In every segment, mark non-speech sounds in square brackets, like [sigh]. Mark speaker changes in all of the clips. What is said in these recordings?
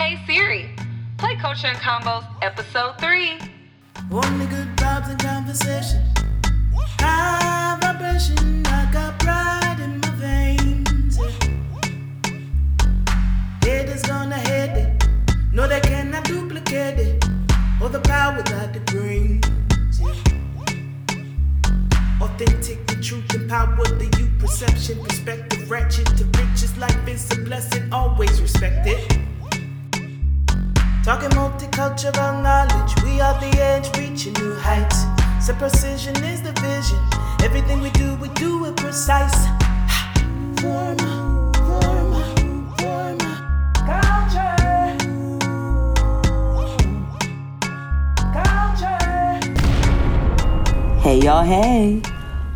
Speaker 1: Hey Siri, play Culture and Convos episode 3.
Speaker 2: Only good vibes and conversation. High vibration, I got pride in my veins. Haters gonna hate it. No, they cannot duplicate it. All the power that it brings. Authentic, the truth, and power, the youth, perception, perspective, ratchet to riches. Life is a blessing, always respect it. Talking multicultural knowledge, we are the edge, reaching new heights. So precision is the vision. Everything we do, we do it precise. Forma, culture.
Speaker 3: Hey, y'all, hey.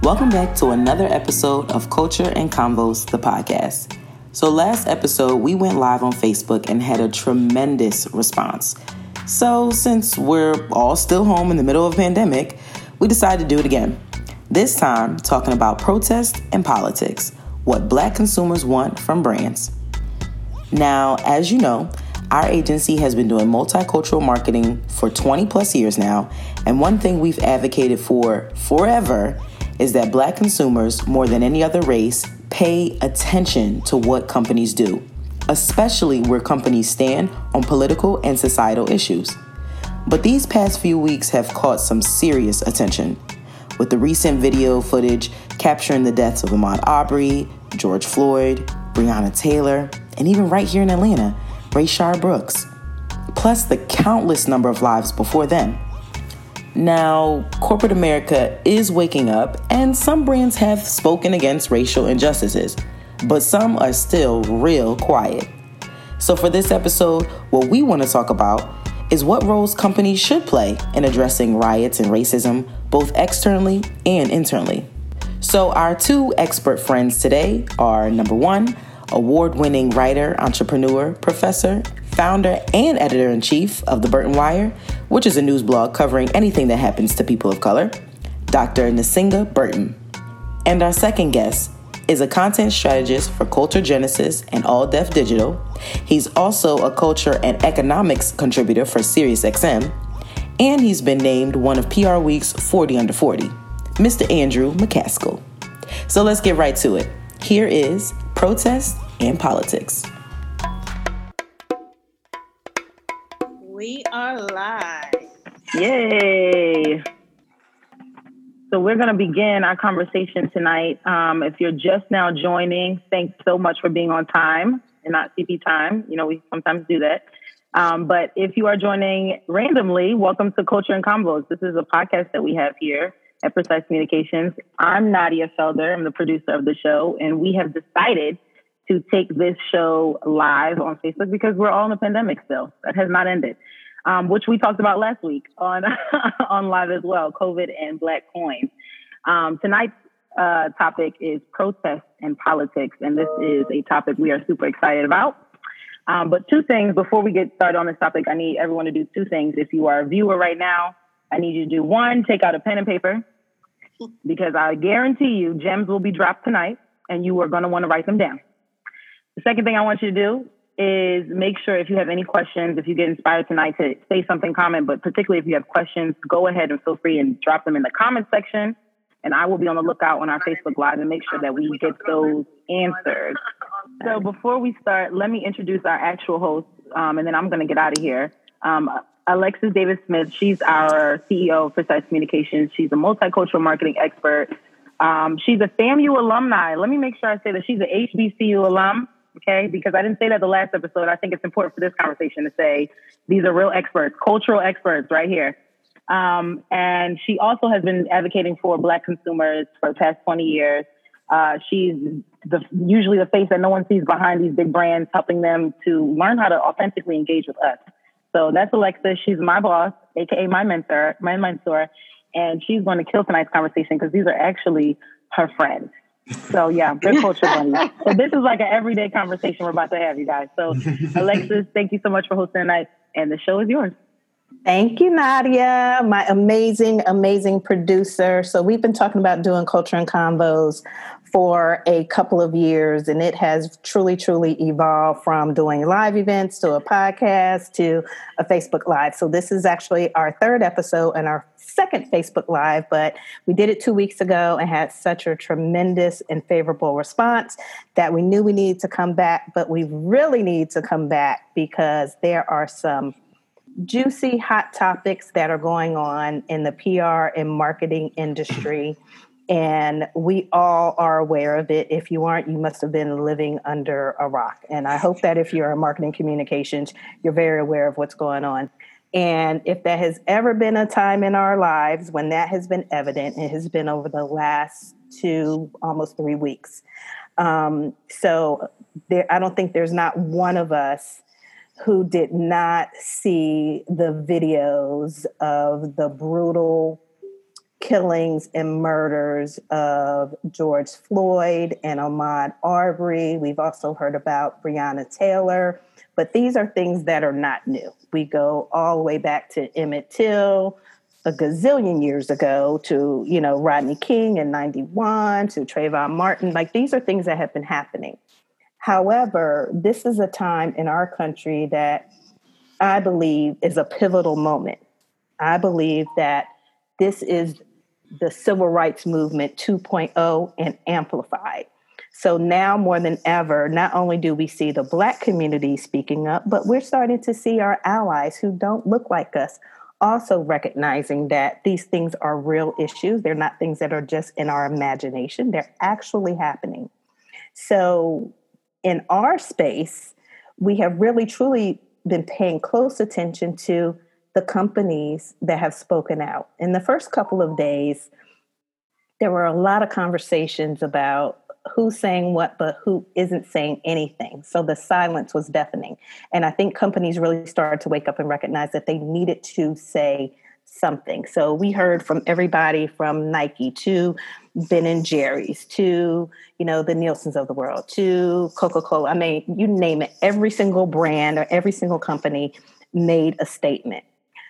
Speaker 3: Welcome back to another episode of Culture and Convos, the podcast. So, last episode, we went live on Facebook and had a tremendous response. So, since we're all still home in the middle of a pandemic, we decided to do it again. This time, talking about protest and politics, what black consumers want from brands. Now, as you know, our agency has been doing multicultural marketing for 20 plus years now, and one thing we've advocated for forever is that black consumers, more than any other race, pay attention to what companies do, especially where companies stand on political and societal issues. But these past few weeks have caught some serious attention, with the recent video footage capturing the deaths of Ahmaud Arbery, George Floyd, Breonna Taylor, and even right here in Atlanta, Rayshard Brooks, plus the countless number of lives before them. Now, corporate America is waking up, and some brands have spoken against racial injustices, but some are still real quiet. So, for this episode, what we want to talk about is what roles companies should play in addressing riots and racism, both externally and internally. So, our two expert friends today are number one, award winning writer, entrepreneur, professor, founder, and editor in chief of the Burton Wire, which is a news blog covering anything that happens to people of color, Dr. Nsenga Burton. And our second guest is a content strategist for Culture Genesis and All Def Digital. He's also a culture and economics contributor for SiriusXM, and he's been named one of PR Week's 40 Under 40, Mr. Andrew McCaskill. So let's get right to it. Here is Protest and Politics.
Speaker 4: We are live.
Speaker 5: Yay! So we're going to begin our conversation tonight. Um, if you're just now joining, thanks so much for being on time and not CP time. You know, we sometimes do that. Um, but if you are joining randomly, welcome to Culture and Convos. This is a podcast that we have here at Precise Communications. I'm Nadia Felder. I'm the producer of the show, and we have decided to take this show live on Facebook because we're all in a pandemic still. That has not ended um, which we talked about last week on [laughs] on live as well, COVID and Black coins. Um, tonight's uh, topic is protest and politics, and this is a topic we are super excited about. Um, but two things before we get started on this topic, I need everyone to do two things. If you are a viewer right now, I need you to do one, take out a pen and paper, because I guarantee you gems will be dropped tonight, and you are going to want to write them down. The second thing I want you to do is make sure if you have any questions, if you get inspired tonight to say something, comment, but particularly if you have questions, go ahead and feel free and drop them in the comment section. And I will be on the lookout on our Facebook Live and make sure that we get those answered. So before we start, let me introduce our actual host, um, and then I'm going to get out of here. Um, Alexis Davis Smith, she's our CEO of Precise Communications. She's a multicultural marketing expert. Um, she's a FAMU alumni. Let me make sure I say that she's an HBCU alum okay? Because I didn't say that the last episode. I think it's important for this conversation to say these are real experts, cultural experts right here. Um, and she also has been advocating for Black consumers for the past 20 years. Uh, she's the, usually the face that no one sees behind these big brands, helping them to learn how to authentically engage with us. So that's Alexa. She's my boss, aka my mentor, my mentor, and she's going to kill tonight's conversation because these are actually her friends. So yeah, they're culture so this is like an everyday conversation we're about to have, you guys. So [laughs] Alexis, thank you so much for hosting tonight, and the show is yours.
Speaker 4: Thank you, Nadia, my amazing, amazing producer. So, we've been talking about doing culture and convos for a couple of years, and it has truly, truly evolved from doing live events to a podcast to a Facebook Live. So, this is actually our third episode and our second Facebook Live, but we did it two weeks ago and had such a tremendous and favorable response that we knew we needed to come back, but we really need to come back because there are some juicy hot topics that are going on in the PR and marketing industry. [clears throat] And we all are aware of it. If you aren't, you must have been living under a rock. And I hope that if you're in marketing communications, you're very aware of what's going on. And if there has ever been a time in our lives when that has been evident, it has been over the last two, almost three weeks. Um, so there, I don't think there's not one of us who did not see the videos of the brutal killings and murders of George Floyd and Ahmaud Arbery. We've also heard about Breonna Taylor, but these are things that are not new. We go all the way back to Emmett Till a gazillion years ago to, you know, Rodney King in 91 to Trayvon Martin. Like these are things that have been happening. However, this is a time in our country that I believe is a pivotal moment. I believe that this is the civil rights movement 2.0 and amplified. So now more than ever, not only do we see the Black community speaking up, but we're starting to see our allies who don't look like us also recognizing that these things are real issues. They're not things that are just in our imagination, they're actually happening. So in our space, we have really truly been paying close attention to the companies that have spoken out. In the first couple of days, there were a lot of conversations about who's saying what, but who isn't saying anything. So the silence was deafening. And I think companies really started to wake up and recognize that they needed to say something. So we heard from everybody from Nike to Ben and Jerry's to, you know, the Nielsen's of the world to Coca-Cola. I mean, you name it, every single brand or every single company made a statement.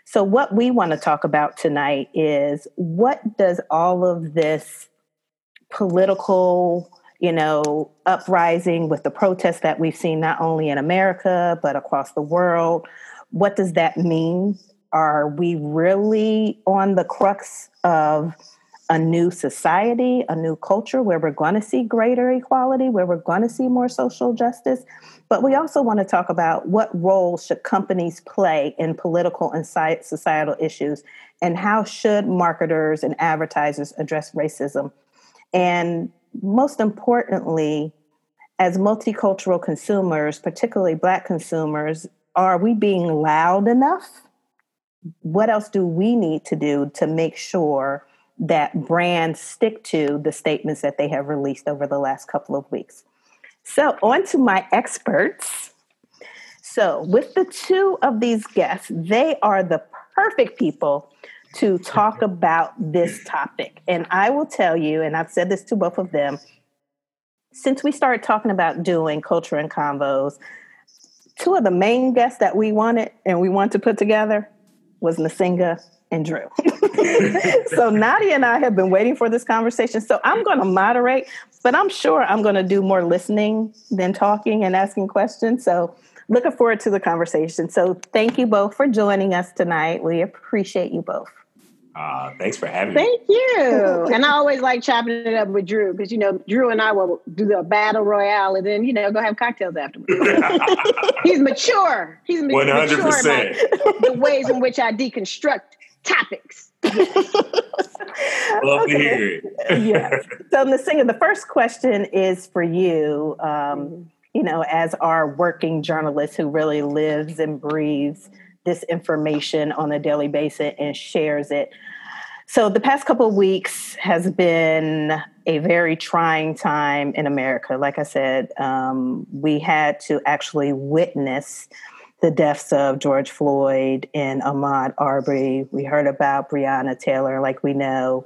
Speaker 4: So what we want to talk about tonight is what does all of this political, you know, uprising with the protests that we've seen not only in America but across the world, what does that mean are we really on the crux of a new society, a new culture where we're going to see greater equality, where we're going to see more social justice? But we also want to talk about what role should companies play in political and societal issues, and how should marketers and advertisers address racism? And most importantly, as multicultural consumers, particularly Black consumers, are we being loud enough what else do we need to do to make sure that brands stick to the statements that they have released over the last couple of weeks? So, on to my experts. So, with the two of these guests, they are the perfect people to talk about this topic. And I will tell you, and I've said this to both of them, since we started talking about doing culture and convos, two of the main guests that we wanted and we want to put together was Nsenga and Drew. [laughs] [laughs] so Nadia and I have been waiting for this conversation. So I'm going to moderate, but I'm sure I'm going to do more listening than talking and asking questions. So looking forward to the conversation. So thank you both for joining us tonight. We appreciate you both.
Speaker 6: Uh, thanks for having
Speaker 7: Thank me. Thank you. [laughs] and I always like chopping it up with Drew because you know Drew and I will do the battle royale and then you know go have cocktails afterwards. [laughs] He's mature. He's 100%. mature about the ways in which I deconstruct topics. [laughs] Love
Speaker 6: to hear it. [laughs]
Speaker 3: yes. So, Nsenga, the first question is for you. Um, you know, as our working journalist who really lives and breathes this information on a daily basis and shares it. So the past couple of weeks has been a very trying time in America. Like I said, um, we had to actually witness the deaths of George Floyd and Ahmaud Arbery. We heard about Breonna Taylor, like we know.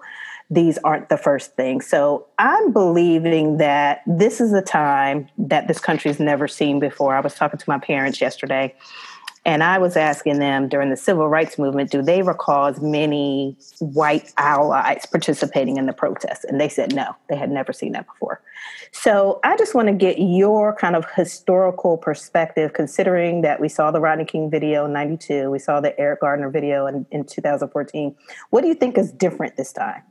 Speaker 3: These aren't the first things. So I'm believing that this is a time that this country's never seen before. I was talking to my parents yesterday
Speaker 4: And I was asking them during the civil rights movement, do they recall as many white allies participating in the protests? And they said no, they had never seen that before. So I just want to get your kind of historical perspective, considering that we saw the Rodney King video in 92, we saw the Eric Garner video in, in 2014. What do you think is different this time?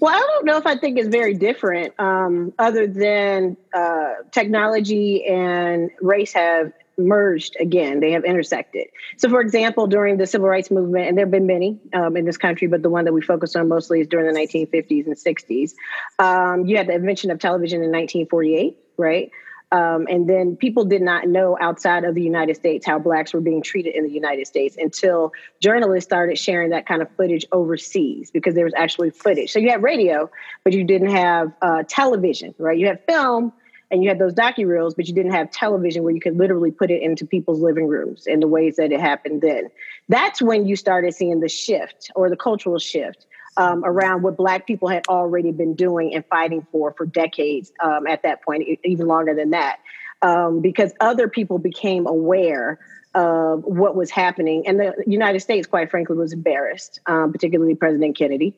Speaker 7: Well, I don't know if I think it's very different, um, other than uh, technology and race have merged again. They have intersected. So, for example, during the civil rights movement, and there have been many um, in this country, but the one that we focus on mostly is during the 1950s and 60s. Um, you had the invention of television in 1948, right? Um, and then people did not know outside of the United States how blacks were being treated in the United States until journalists started sharing that kind of footage overseas because there was actually footage. So you had radio, but you didn't have uh, television, right? You had film and you had those docu reels, but you didn't have television where you could literally put it into people's living rooms in the ways that it happened then. That's when you started seeing the shift or the cultural shift um, around what Black people had already been doing and fighting for for decades um, at that point, even longer than that, um, because other people became aware of what was happening. And the United States, quite frankly, was embarrassed, um, particularly President Kennedy.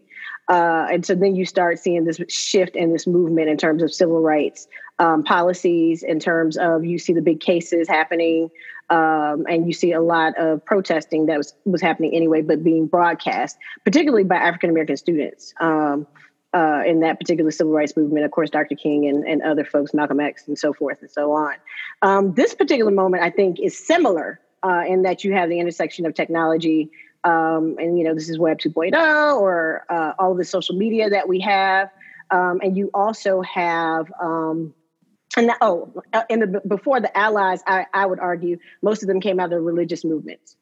Speaker 7: Uh, and so then you start seeing this shift and this movement in terms of civil rights um, policies, in terms of you see the big cases happening, um, and you see a lot of protesting that was, was happening anyway, but being broadcast, particularly by African American students. Um, uh, in that particular civil rights movement, of course, Dr. King and, and other folks, Malcolm X, and so forth and so on. Um, this particular moment, I think, is similar uh, in that you have the intersection of technology um, and you know this is Web 2.0 or uh, all of the social media that we have, um, and you also have. Um, and the, oh, uh, in the before the allies, I, I would argue most of them came out of the religious movements.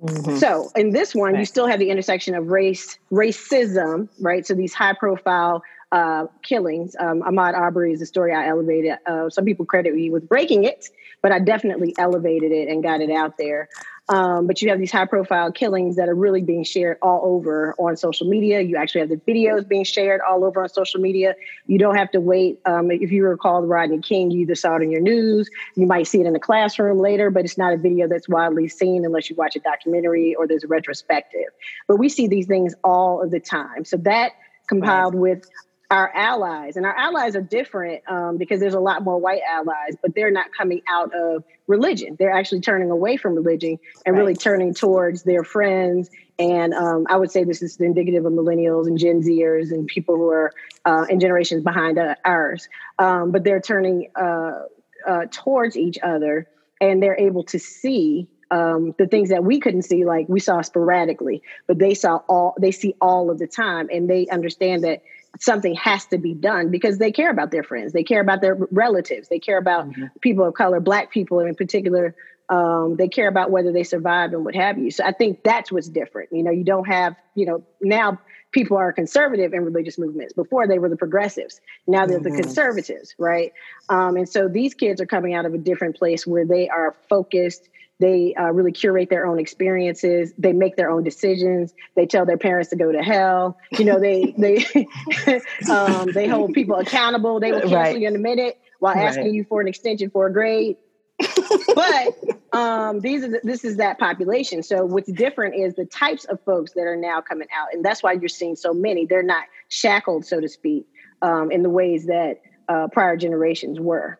Speaker 7: Mm-hmm. So in this one, you still have the intersection of race, racism, right? So these high profile uh, killings. Um, Ahmaud Arbery is a story I elevated. Uh, some people credit me with breaking it, but I definitely elevated it and got it out there. Um, but you have these high profile killings that are really being shared all over on social media. You actually have the videos being shared all over on social media. You don't have to wait. Um, if you recall the Rodney King, you either saw it in your news, you might see it in the classroom later, but it's not a video that's widely seen unless you watch a documentary or there's a retrospective. But we see these things all of the time. So that compiled right. with our allies and our allies are different um, because there's a lot more white allies but they're not coming out of religion. They're actually turning away from religion and right. really turning towards their friends. And um, i would say this is indicative of millennials and gen zers and people who are uh, in generations behind uh, ours. Um, but they're turning uh, uh towards each other and they're able to see um, the things that we couldn't see like we saw sporadically but they saw all they see all of the time and they understand that something has to be done because they care about their friends. They care about their relatives. They care about mm-hmm. people of color black people in particular. Um, they care about whether they survive and what have you. So i think that's what's different. You know you don't have you know now people are conservative in religious movements. Before they were the progressives. Now they're mm-hmm. the conservatives right? Um, and so these kids are coming out of a different place where they are focused they uh, really curate their own experiences. They make their own decisions. They tell their parents to go to hell. You know, they [laughs] they [laughs] um, they hold people accountable. They will cancel right. you in a minute while right. asking you for an extension for a grade. but um, these are the, this is that population. So what's different is the types of folks that are now coming out, and that's why you're seeing so many. They're not shackled, so to speak, um, in the ways that uh, prior generations were.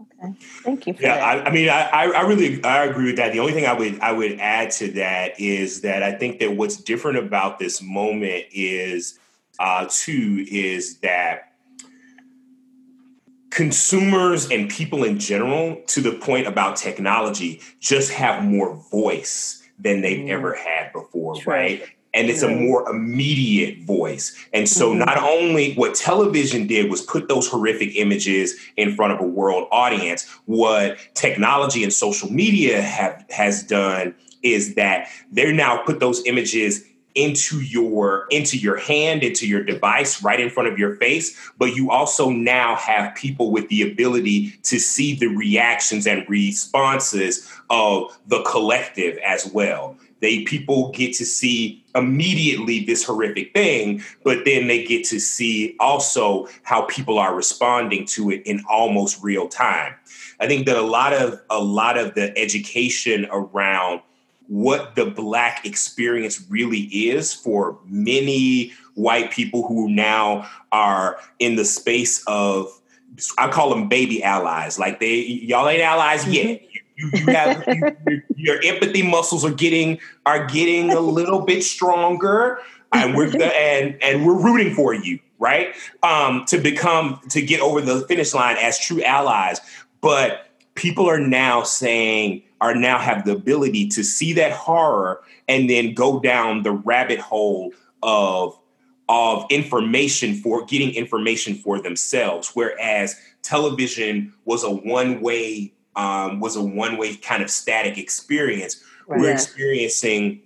Speaker 4: Okay, thank you.
Speaker 6: yeah,
Speaker 4: I,
Speaker 6: I, mean, I, I really I agree with that. The only thing I would I would add to that is that I think that what's different about this moment is uh, too is that consumers and people in general, to the point about technology, just have more voice than they've mm. ever had before, right? And it's a more immediate voice. And so, mm-hmm. not only what television did was put those horrific images in front of a world audience, what technology and social media have has done is that they're now put those images into your into your hand into your device right in front of your face but you also now have people with the ability to see the reactions and responses of the collective as well they people get to see immediately this horrific thing, but then they get to see also how people are responding to it in almost real time. I think that a lot of a lot of the education around what the black experience really is for many white people who now are in the space of I call them baby allies. Like they y'all ain't allies yet. Mm-hmm. You, you have you, your empathy muscles are getting are getting a little bit stronger, and we're [laughs] and and we're rooting for you, right? Um, to become to get over the finish line as true allies. But people are now saying are now have the ability to see that horror and then go down the rabbit hole of of information for getting information for themselves whereas television was a one way um, was a one way kind of static experience. Right. We're experiencing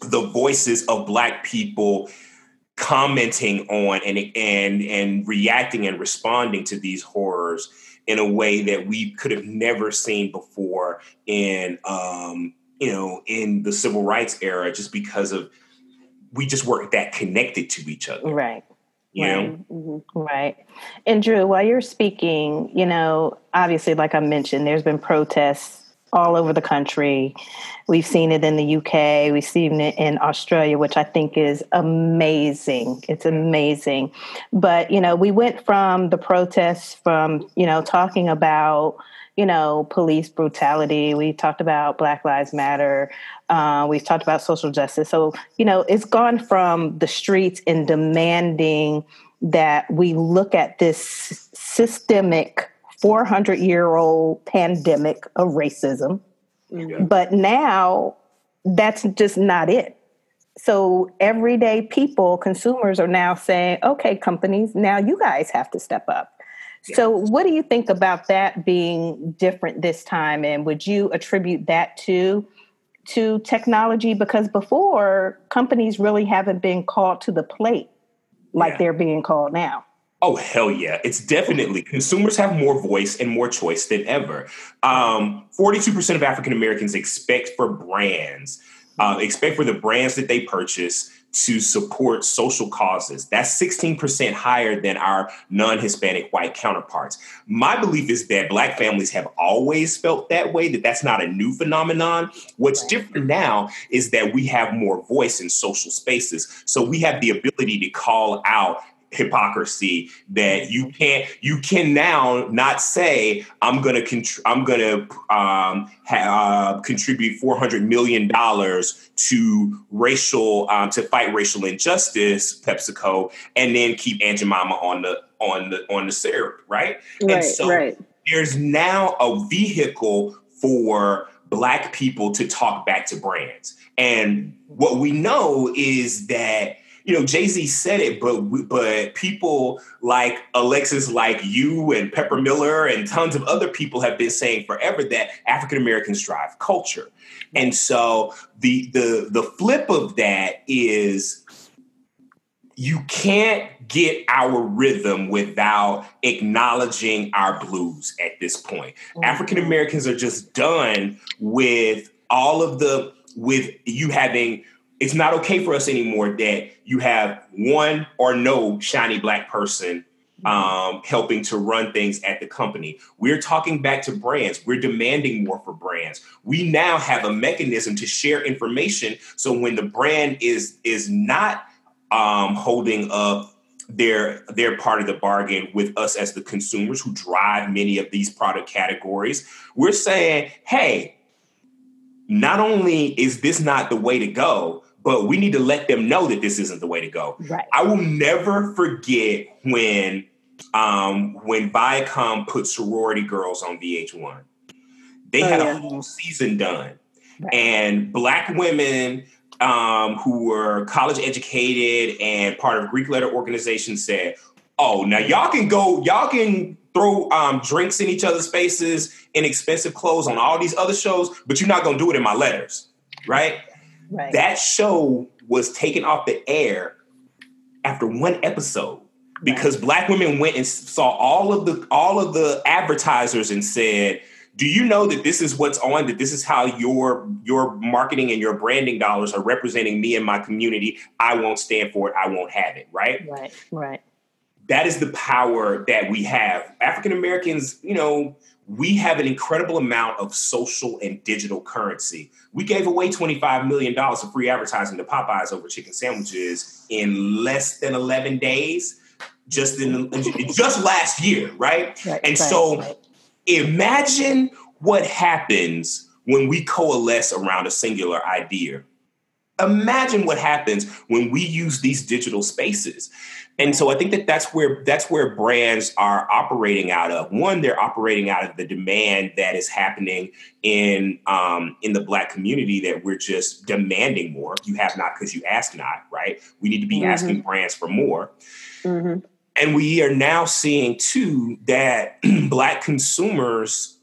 Speaker 6: the voices of Black people commenting on and and and reacting and responding to these horrors in a way that we could have never seen before in um, you know in the civil rights era just because of we just weren't that connected to each other
Speaker 4: right
Speaker 6: you
Speaker 4: right. know mm-hmm. right and drew while you're speaking you know obviously like i mentioned there's been protests all over the country we've seen it in the uk we've seen it in australia which i think is amazing it's amazing but you know we went from the protests from you know talking about you know, police brutality. We talked about Black Lives Matter. Uh, we've talked about social justice. So, you know, it's gone from the streets in demanding that we look at this systemic 400 year old pandemic of racism. Mm-hmm. But now that's just not it. So everyday people, consumers are now saying, okay, companies, now you guys have to step up. So, what do you think about that being different this time? And would you attribute that to to technology? Because before, companies really haven't been called to the plate like yeah. they're being called now.
Speaker 6: Oh hell yeah! It's definitely consumers have more voice and more choice than ever. Um, forty-two percent of African Americans expect for brands, uh, expect for the brands that they purchase to support social causes. That's 16% higher than our non Hispanic white counterparts. My belief is that Black families have always felt that way, that that's not a new phenomenon. What's different now is that we have more voice in social spaces. So we have the ability to call out hypocrisy that you can't you can now not say i'm to contr- i'm to um, ha- uh, contribute 400 million dollars to racial um, to fight racial injustice pepsico and then keep aunt jemima on the on the on the syrup right,
Speaker 7: right and so right.
Speaker 6: there's now a vehicle for black people to talk back to brands. And what we know is that you know, Jay Z said it, but but people like Alexis, like you and Pepper Miller and tons of other people have been saying forever that African Americans drive culture, and so the the the flip of that is you can't get our rhythm without acknowledging our blues at this point. Mm-hmm. African Americans are just done with all of the with you having it's not okay for us anymore that you have one or no shiny black person um, helping to run things at the company. We're talking back to brands. We're demanding more for brands. We now have a mechanism to share information. So when the brand is is not um, holding up their their part of the bargain with us as the consumers who drive many of these product categories, we're saying, hey, not only is this not the way to go, but we need to let them know that this isn't the way to go.
Speaker 4: Right.
Speaker 6: I will never forget when um, when Viacom put sorority girls on VH1. They oh, had yeah. a whole season done, right. and black women um, who were college educated and part of Greek letter organizations said, "Oh, now y'all can go, y'all can throw um, drinks in each other's faces in expensive clothes on all these other shows, but you're not gonna do it in my letters, right?" Right. That show was taken off the air after one episode because right. black women went and saw all of the all of the advertisers and said, do you know that this is what's on that this is how your your marketing and your branding dollars are representing me and my community? I won't stand for it. I won't have it. Right?
Speaker 4: Right. Right.
Speaker 6: That is the power that we have. African americans you know we have an incredible amount of social and digital currency. We gave away $25 million of free advertising to Popeyes over chicken sandwiches in less than 11 days, just in just last year, right? right and right, so right. imagine what happens when we coalesce around a singular idea. Imagine what happens when we use these digital spaces. And so I think that that's where that's where brands are operating out of. One, they're operating out of the demand that is happening in um, in the Black community that we're just demanding more. You have not because you ask not, right? We need to be mm-hmm. asking brands for more. Mm-hmm. And we are now seeing too that [clears throat] Black consumers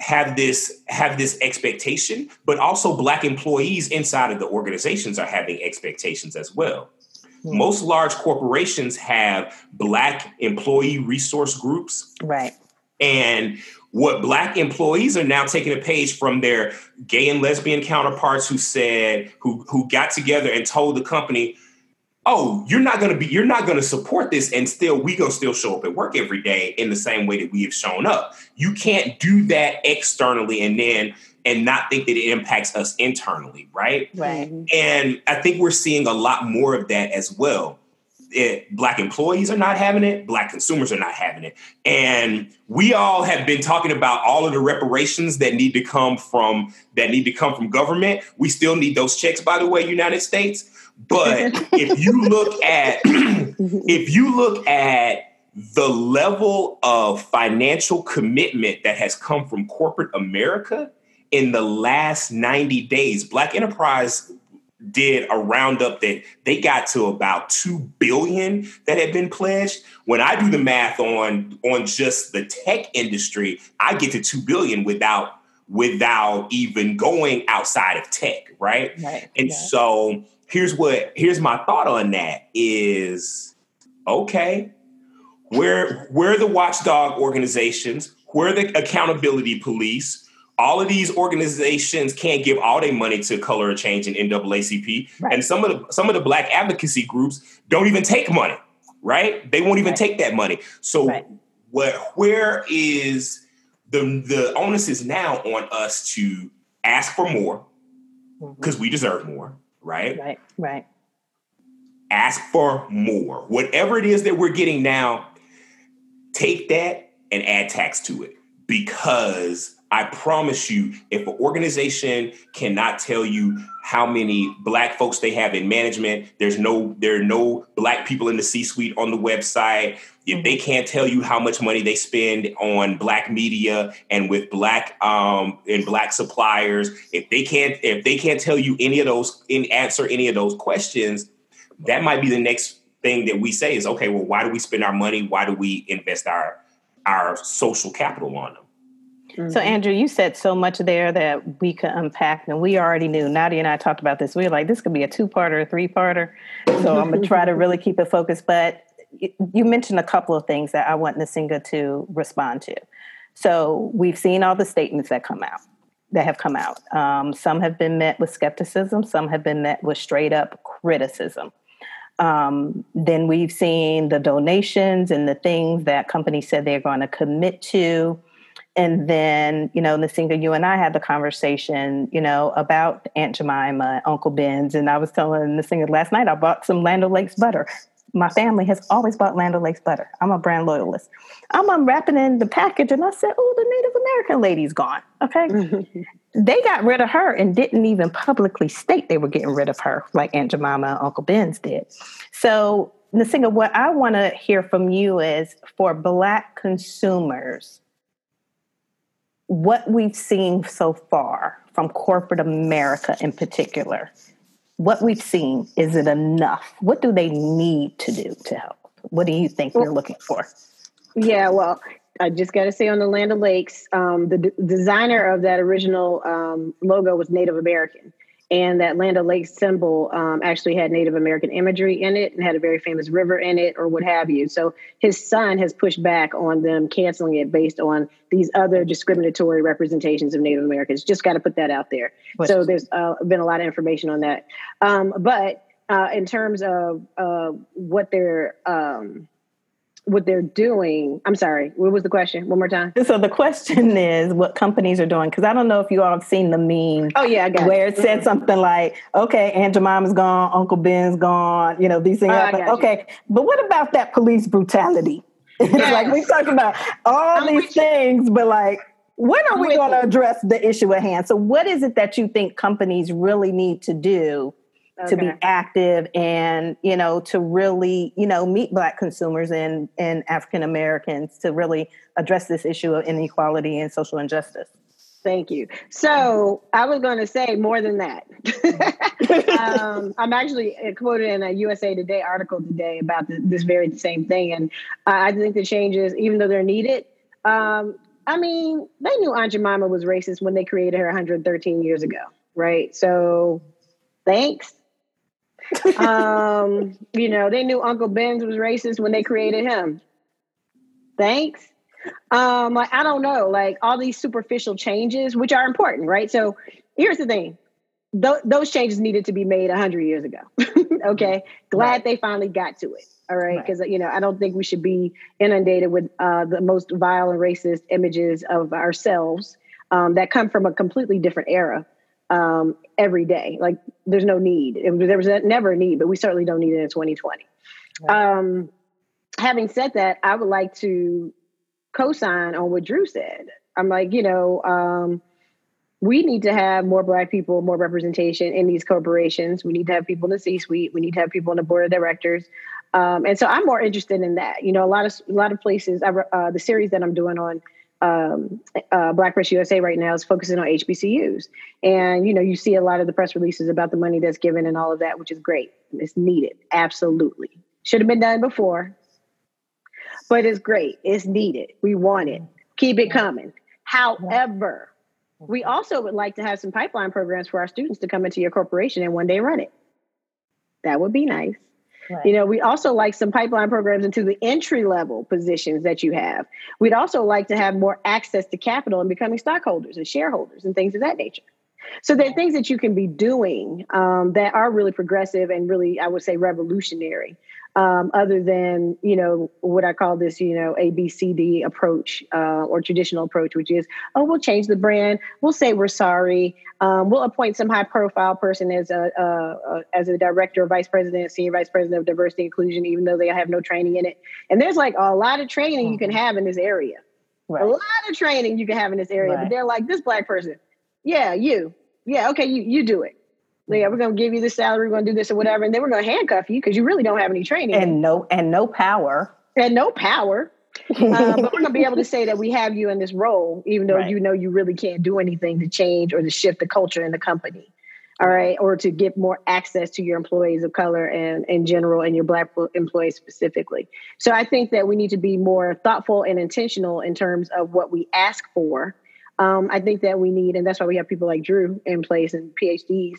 Speaker 6: have this have this expectation, but also Black employees inside of the organizations are having expectations as well. Hmm. Most large corporations have black employee resource groups.
Speaker 4: Right.
Speaker 6: And what black employees are now taking a page from their gay and lesbian counterparts who said who who got together and told the company oh you're not going to be you're not going to support this and still we going to still show up at work every day in the same way that we have shown up you can't do that externally and then and not think that it impacts us internally, right?
Speaker 4: Right. Mm-hmm.
Speaker 6: And I think we're seeing a lot more of that as well. It, black employees are not having it, black consumers are not having it. And we all have been talking about all of the reparations that need to come from that need to come from government. We still need those checks, by the way, United States. But [laughs] if you look at mm-hmm. if you look at the level of financial commitment that has come from corporate America, in the last 90 days, Black Enterprise did a roundup that they got to about 2 billion that had been pledged. When I do the math on on just the tech industry, I get to 2 billion without without even going outside of tech, right?
Speaker 4: right.
Speaker 6: And yeah. so here's what here's my thought on that is okay, where where the watchdog organizations, where the accountability police, all of these organizations can't give all their money to color of change and NAACP. Right. And some of the some of the black advocacy groups don't even take money, right? They won't even right. take that money. So right. what where is the the onus is now on us to ask for more because mm-hmm. we deserve more, right?
Speaker 4: Right, right.
Speaker 6: Ask for more. Whatever it is that we're getting now, take that and add tax to it because I promise you, if an organization cannot tell you how many black folks they have in management, there's no there are no black people in the C-suite on the website. If they mm-hmm. can't tell you how much money they spend on black media and with black um and black suppliers, if they can't if they can't tell you any of those in answer any of those questions, that might be the next thing that we say is okay, well, why do we spend our money? Why do we invest our our social capital on them?
Speaker 4: Mm-hmm. So, Andrew, you said so much there that we could unpack, and we already knew. Nadia and I talked about this. We were like, this could be a two parter, a three parter. So, I'm going to try to [laughs] really keep it focused. But you mentioned a couple of things that I want Nsenga to respond to. So, we've seen all the statements that come out, that have come out. Um, some have been met with skepticism, some have been met with straight up criticism. Um, then we've seen the donations and the things that companies said they're going to commit to and then, you know, Nsenga, you and I had the conversation, you know, about Aunt Jemima, Uncle Ben's. And I was telling Nsenga last night, I bought some Land O'Lakes butter. My family has always bought Land O'Lakes butter. I'm a brand loyalist. I'm unwrapping in the package and I said, oh, the Native American lady's gone. Okay. [laughs] they got rid of her and didn't even publicly state they were getting rid of her like Aunt Jemima and Uncle Ben's did. So, Nsenga, what I want to hear from you is for Black consumers, what we've seen so far from corporate America in particular, what we've seen, is it enough? What do they need to do to help? What do you think well, you're looking for?
Speaker 7: Yeah, well, I just got to say on the Land O'Lakes, um, the d- designer of that original um, logo was Native American. And that Land O'Lakes symbol um, actually had Native American imagery in it and had a very famous river in it or what have you. So his son has pushed back on them canceling it based on these other discriminatory representations of Native Americans. Just got to put that out there. So there's uh, been a lot of information on that. Um, but uh, in terms of uh, what they're um, what they're doing. I'm sorry, what was the question? One more time.
Speaker 4: So the question is what companies are doing because I don't know if you all have seen the meme.
Speaker 7: Oh yeah,
Speaker 4: where it, it said something like, "Okay, Aunt Jemima's gone, Uncle Ben's gone." You know these things. Oh, okay, but what about that police brutality? [laughs] Yes. like we talk about all I'm these things, but like. When are I'm we going to address the issue at hand? So, what is it that you think companies really need to do okay. to be active and you know to really you know meet black consumers and and african americans to really address this issue of inequality and social injustice
Speaker 7: Thank you. So I was going to say more than that. [laughs] um, I'm actually quoted in a USA Today article today about the, this very same thing, and I think the changes, even though they're needed, um, I mean, they knew Aunt Jemima was racist when they created her 113 years ago, right? So, thanks um, you know, they knew Uncle Ben's was racist when they created him. Thanks. Um, like I don't know, like all these superficial changes, which are important, right? So here's the thing: Th- those changes needed to be made hundred years ago. [laughs] okay, glad right. they finally got to it. All right, because right. you know I don't think we should be inundated with uh, the most vile and racist images of ourselves um, that come from a completely different era um, every day. Like there's no need. It, there was never a need, but we certainly don't need it in 2020. Right. Um, having said that, I would like to co-sign on what Drew said. I'm like, you know, um, we need to have more black people, more representation in these corporations. We need to have people in the C-suite. We need to have people in the board of directors. Um, and so I'm more interested in that. You know, a lot of a lot of places. I, uh, the series that I'm doing on um, uh, Black Press USA right now is focusing on HBCUs. And, you know, you see a lot of the press releases about the money that's given and all of that, which is great. It's needed. Absolutely. Should have been done before, but it's great. It's needed. We want it. Keep it coming. However, we also would like to have some pipeline programs for our students to come into your corporation and one day run it. That would be nice. Right. You know, we also like some pipeline programs into the entry level positions that you have. We'd also like to have more access to capital and becoming stockholders and shareholders and things of that nature. So there are things that you can be doing um, that are really progressive and really, I would say, revolutionary um, other than you know what I call this you know A B C D approach uh, or traditional approach, which is oh we'll change the brand, we'll say we're sorry, um, we'll appoint some high profile person as a, a, a, as a director or vice president, senior vice president of diversity inclusion, even though they have no training in it. And there's like a lot of training you can mm-hmm. have in this area, right. a lot of training you can have in this area, right. but they're like this black person, yeah you, yeah okay you you do it yeah, we're going to give you the salary, we're going to do this or whatever, and then we're going to handcuff you because you really don't have any training
Speaker 4: and no and no power
Speaker 7: and no power. [laughs] uh, but we're going to be able to say that we have you in this role, even though right. you know you really can't do anything to change or to shift the culture in the company. All right, or to get more access to your employees of color and in general, and your black employees specifically. So I think that we need to be more thoughtful and intentional in terms of what we ask for um, I think that we need, and that's why we have people like Drew in place and PhDs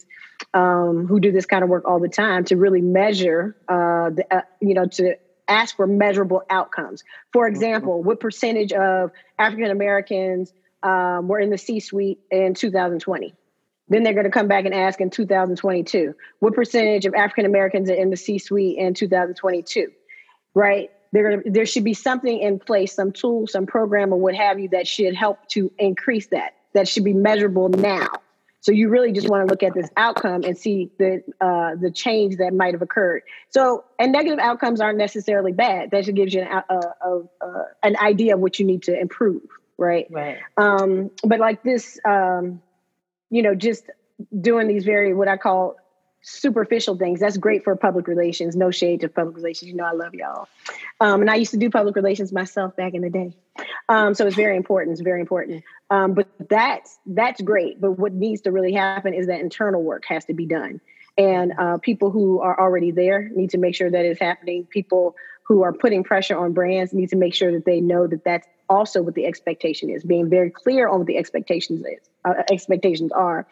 Speaker 7: um, who do this kind of work all the time to really measure, uh, the, uh, you know, to ask for measurable outcomes. For example, what percentage of African Americans um, were in the C suite in 2020? Then they're going to come back and ask in 2022, what percentage of African Americans are in the C suite in 2022? Right? There there should be something in place, some tool, some program, or what have you that should help to increase that. That should be measurable now. So you really just want to look at this outcome and see the uh, the change that might have occurred. So and negative outcomes aren't necessarily bad. That should give you an, a, a, a, an idea of what you need to improve, right?
Speaker 4: Right.
Speaker 7: Um, but like this, um, you know, just doing these very what I call superficial things. That's great for public relations. No shade to public relations. You know, I love y'all. Um, and I used to do public relations myself back in the day. Um, so it's very important. It's very important. Um, but that's that's great. But what needs to really happen is that internal work has to be done. And uh, people who are already there need to make sure that it's happening. People who are putting pressure on brands need to make sure that they know that that's also what the expectation is, being very clear on what the expectations is, uh, expectations are.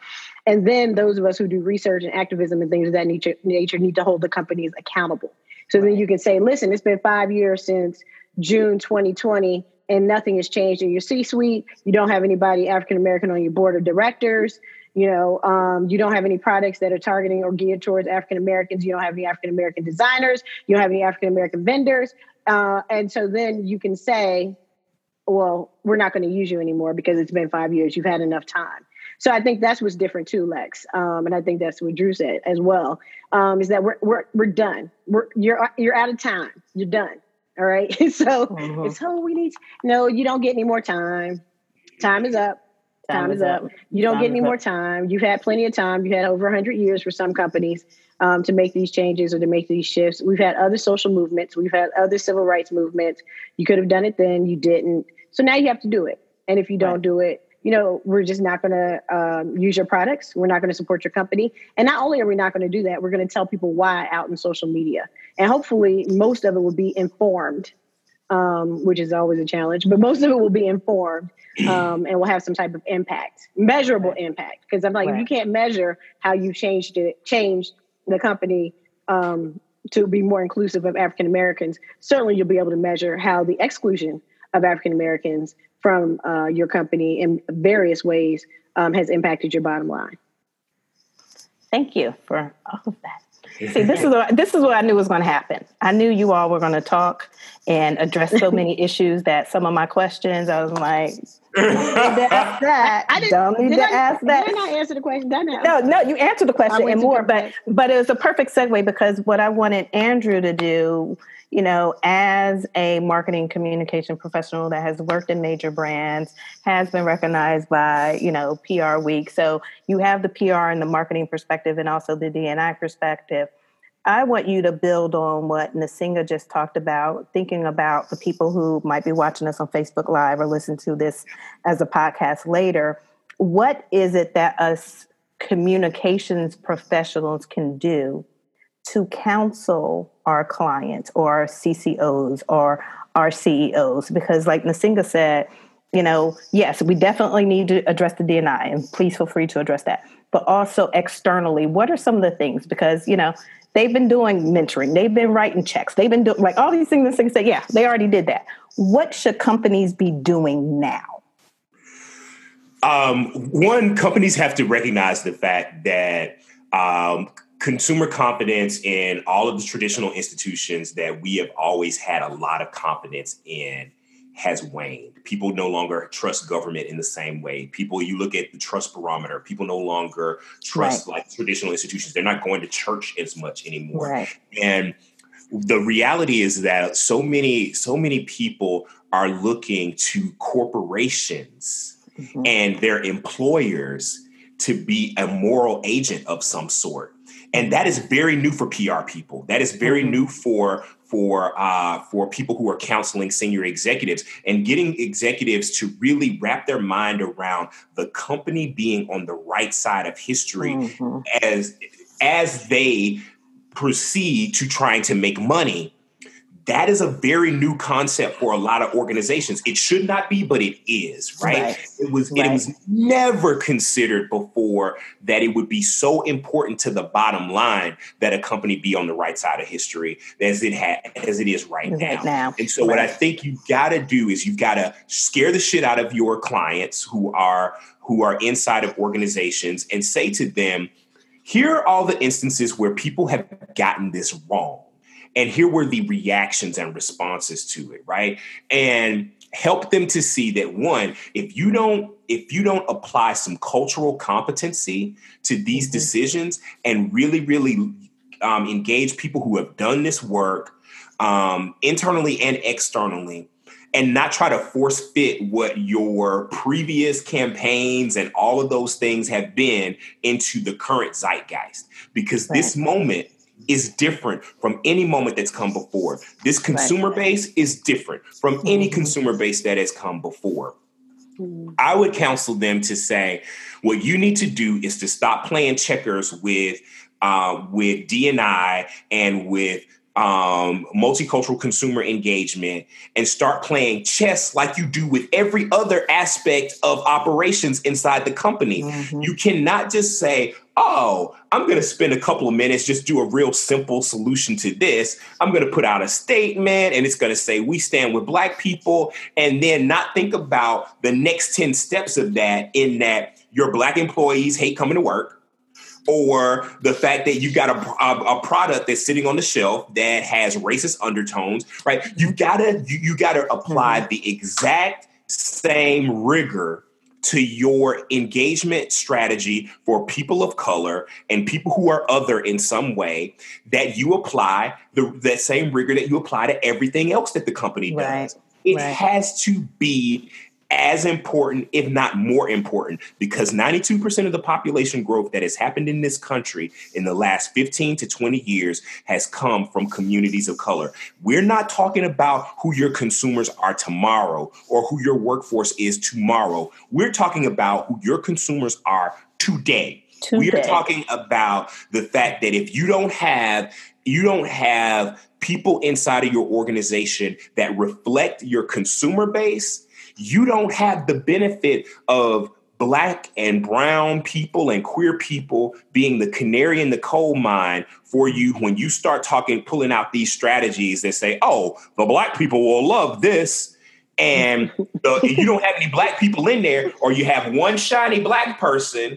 Speaker 7: And then those of us who do research and activism and things of that nature, nature need to hold the companies accountable. So right. then you can say, listen, it's been five years since June 2020 and nothing has changed in your C-suite. You don't have anybody African American on your board of directors. You know, um, you don't have any products that are targeting or geared towards African Americans. You don't have any African American designers. You don't have any African American vendors. Uh, and so then you can say, well, we're not going to use you anymore because it's been five years. You've had enough time. So I think that's what's different too, Lex. Um, and I think that's what Drew said as well. Um, is that we're we're we're done. We're you're you're out of time. You're done. All right. [laughs] so mm-hmm. it's oh we need to, no, you don't get any more time. Time is up. Time, time is up. up. You don't time get any more time. You've had plenty of time. You had over 100 years for some companies um, to make these changes or to make these shifts. We've had other social movements. We've had other civil rights movements. You could have done it then. You didn't. So now you have to do it. And if you don't right. do it, you know, we're just not going to um, use your products. We're not going to support your company. And not only are we not going to do that, we're going to tell people why out in social media. And hopefully, most of it will be informed, um, which is always a challenge, but most of it will be informed um, and will have some type of impact, measurable right. impact. Because I'm like, right. if you can't measure how you changed it, changed the company um, to be more inclusive of African Americans, certainly you'll be able to measure how the exclusion of African Americans from uh, your company in various ways um, has impacted your bottom line.
Speaker 4: Thank you for all of that. See, this is [laughs] what, this is what I knew was going to happen. I knew you all were going to talk and address so many [laughs] issues that some of my questions, I was like, ask that. I didn't, don't need to I, ask that.
Speaker 7: Did I not answer the question? Did
Speaker 4: no, no, you answered the question and more, but but it was a perfect segue because what I wanted Andrew to do you know, as a marketing communication professional that has worked in major brands, has been recognized by, you know, PR Week. So you have the PR and the marketing perspective and also the DNI perspective. I want you to build on what Nsenga just talked about, thinking about the people who might be watching us on Facebook Live or listen to this as a podcast later. What is it that us communications professionals can do to counsel our clients or our CCOs or our CEOs because, like Nsenga said, you know, yes, we definitely need to address the DNI, and please feel free to address that. But also externally, what are some of the things? Because you know, they've been doing mentoring, they've been writing checks, they've been doing like all these things. Things say, yeah, they already did that. What should companies be doing now?
Speaker 6: Um, one, companies have to recognize the fact that um, consumer confidence in all of the traditional institutions that we have always had a lot of confidence in has waned. People no longer trust government in the same way. People, you look at the trust barometer, people no longer trust right. like traditional institutions. They're not going to church as much anymore. Right. And the reality is that so many, so many people are looking to corporations mm-hmm. and their employers to be a moral agent of some sort and that is very new for PR people. That is very mm-hmm. new for for uh, for people who are counseling senior executives and getting executives to really wrap their mind around the company being on the right side of history mm-hmm. as as they proceed to trying to make money that is a very new concept for a lot of organizations. It should not be, but it is, right? right. It was right. it was never considered before that it would be so important to the bottom line that a company be on the right side of history as it ha- as it is right, now. now. And so right. what I think you've got to do is you've got to scare the shit out of your clients who are who are inside of organizations and say to them, here are all the instances where people have gotten this wrong and here were the reactions and responses to it right and help them to see that one if you don't if you don't apply some cultural competency to these mm-hmm. decisions and really really um, engage people who have done this work um, internally and externally and not try to force fit what your previous campaigns and all of those things have been into the current zeitgeist because right. this moment is different from any moment that's come before. This consumer right. base is different from mm-hmm. any consumer base that has come before. Mm-hmm. I would counsel them to say, what you need to do is to stop playing checkers with uh, with DNI and with um, multicultural consumer engagement and start playing chess like you do with every other aspect of operations inside the company. Mm-hmm. You cannot just say, oh, I'm going to spend a couple of minutes, just do a real simple solution to this. I'm going to put out a statement and it's going to say, we stand with Black people, and then not think about the next 10 steps of that, in that your Black employees hate coming to work or the fact that you got a, a, a, product that's sitting on the shelf that has racist undertones, right? You gotta you, you gotta apply mm-hmm. the exact same rigor to your engagement strategy for people of color and people who are other in some way that you apply the that same rigor that you apply to everything else that the company does. Right. It right. has to be as important, if not more important, because 92% of the population growth that has happened in this country in the last 15 to 20 years has come from communities of color. We're not talking about who your consumers are tomorrow or who your workforce is tomorrow. We're talking about who your consumers are today. today. We are talking about the fact that if you don't have you don't have people inside of your organization that reflect your consumer base you don't have the benefit of black and brown people and queer people being the canary in the coal mine for you when you start talking pulling out these strategies that say oh the black people will love this and the, you don't have any black people in there or you have one shiny black person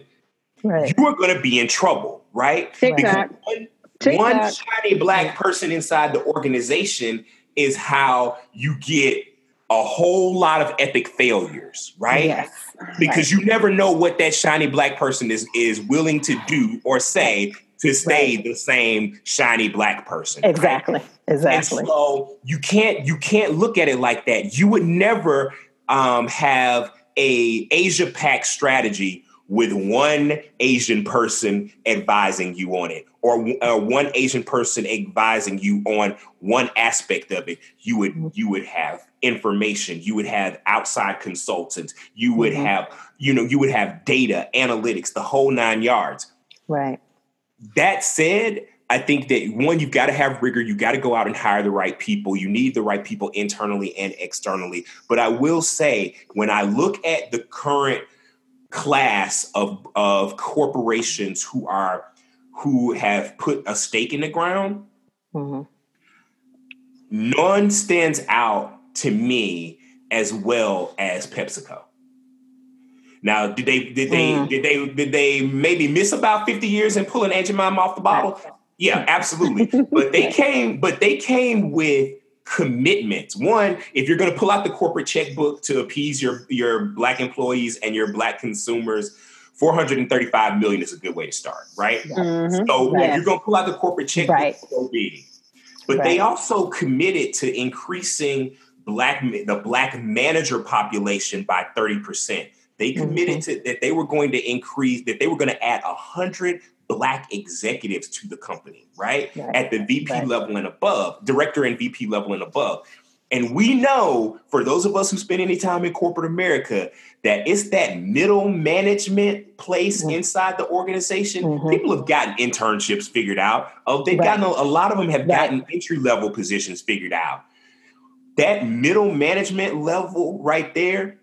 Speaker 6: right. you are going to be in trouble right
Speaker 7: TikTok.
Speaker 6: one, one shiny black person inside the organization is how you get a whole lot of epic failures, right? Yes. Because right. you never know what that shiny black person is is willing to do or say to stay right. the same shiny black person.
Speaker 4: Exactly. Right? Exactly.
Speaker 6: And so you can't you can't look at it like that. You would never um, have a Asia Pac strategy with one Asian person advising you on it, or uh, one Asian person advising you on one aspect of it. You would you would have information. You would have outside consultants. You would mm-hmm. have you know you would have data analytics, the whole nine yards.
Speaker 4: Right.
Speaker 6: That said, I think that one, you've got to have rigor. You got to go out and hire the right people. You need the right people internally and externally. But I will say, when I look at the current class of of corporations who are who have put a stake in the ground, mm-hmm. none stands out to me as well as PepsiCo. Now, did they did they mm. did they did they maybe miss about fifty years and pull an Aunt Jemima off the bottle? Yeah, absolutely. but they [laughs] came, but they came with commitments. One, if you're going to pull out the corporate checkbook to appease your your black employees and your black consumers, 435 million is a good way to start, right? Mm-hmm. So if you're going to pull out the corporate checkbook, right. so be. But right. they also committed to increasing black the black manager population by 30%. They committed mm-hmm. to that they were going to increase that they were going to add 100 black executives to the company, right? right. At the VP right. level and above, director and VP level and above. And we know for those of us who spend any time in corporate America that it's that middle management place mm-hmm. inside the organization. Mm-hmm. People have gotten internships figured out. Oh, they've right. gotten a, a, lot of them have gotten entry level positions figured out. That middle management level right there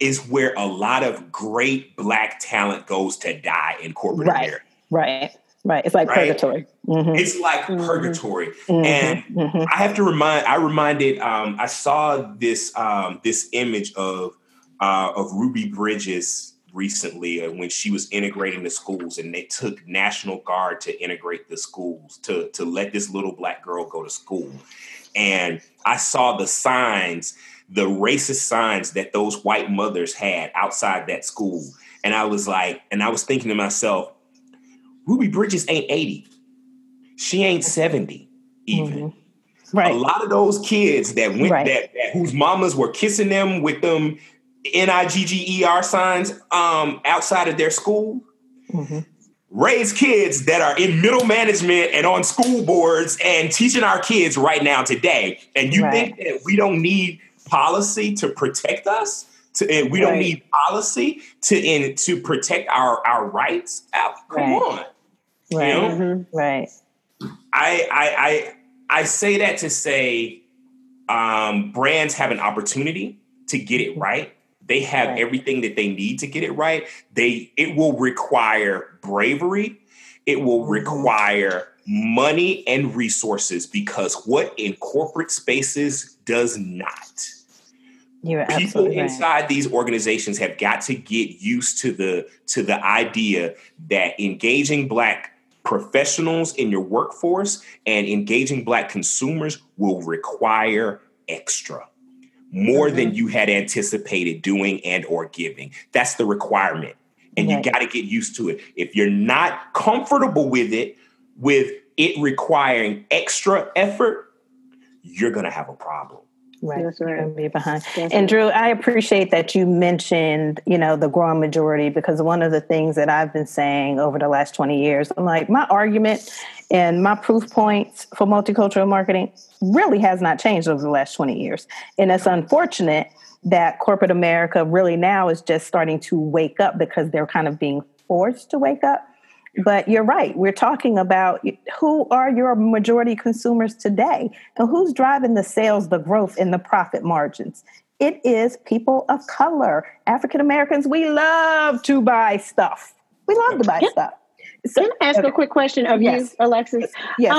Speaker 6: is where a lot of great black talent goes to die in corporate America.
Speaker 4: Right. Right. It's like right? purgatory.
Speaker 6: Mm-hmm. It's like mm-hmm. purgatory. Mm-hmm. And mm-hmm. I have to remind I reminded um, I saw this um, this image of uh, of Ruby Bridges recently uh, when she was integrating the schools and they took National Guard to integrate the schools to to let this little black girl go to school. And I saw the signs, the racist signs that those white mothers had outside that school. And I was like, and I was thinking to myself, Ruby Bridges ain't 80. She ain't 70 even. Mm-hmm. Right. A lot of those kids that went right. that, that, whose mamas were kissing them with them N-I-G-G-E-R signs um, outside of their school. Mm-hmm. Raise kids that are in middle management and on school boards and teaching our kids right now today. And you right. think that we don't need policy to protect us? To, we right. don't need policy to in, to protect our our rights. Come right. on,
Speaker 4: right? You know? mm-hmm. Right.
Speaker 6: I I I I say that to say um, brands have an opportunity to get it right. They have right. everything that they need to get it right. They it will require bravery. It will mm-hmm. require money and resources because what in corporate spaces does not.
Speaker 4: You're
Speaker 6: People
Speaker 4: right.
Speaker 6: inside these organizations have got to get used to the to the idea that engaging black professionals in your workforce and engaging black consumers will require extra more mm-hmm. than you had anticipated doing and or giving that's the requirement and right. you got to get used to it if you're not comfortable with it with it requiring extra effort you're going to have a problem
Speaker 4: Right. That's right. Be behind. That's and Drew, I appreciate that you mentioned, you know, the growing majority because one of the things that I've been saying over the last 20 years, I'm like, my argument and my proof points for multicultural marketing really has not changed over the last 20 years. And it's unfortunate that corporate America really now is just starting to wake up because they're kind of being forced to wake up but you're right. We're talking about who are your majority consumers today and who's driving the sales, the growth, and the profit margins. It is people of color. African Americans, we love to buy stuff. We love to buy stuff.
Speaker 7: So, can I ask okay. a quick question of yes. you, Alexis?
Speaker 4: Yes.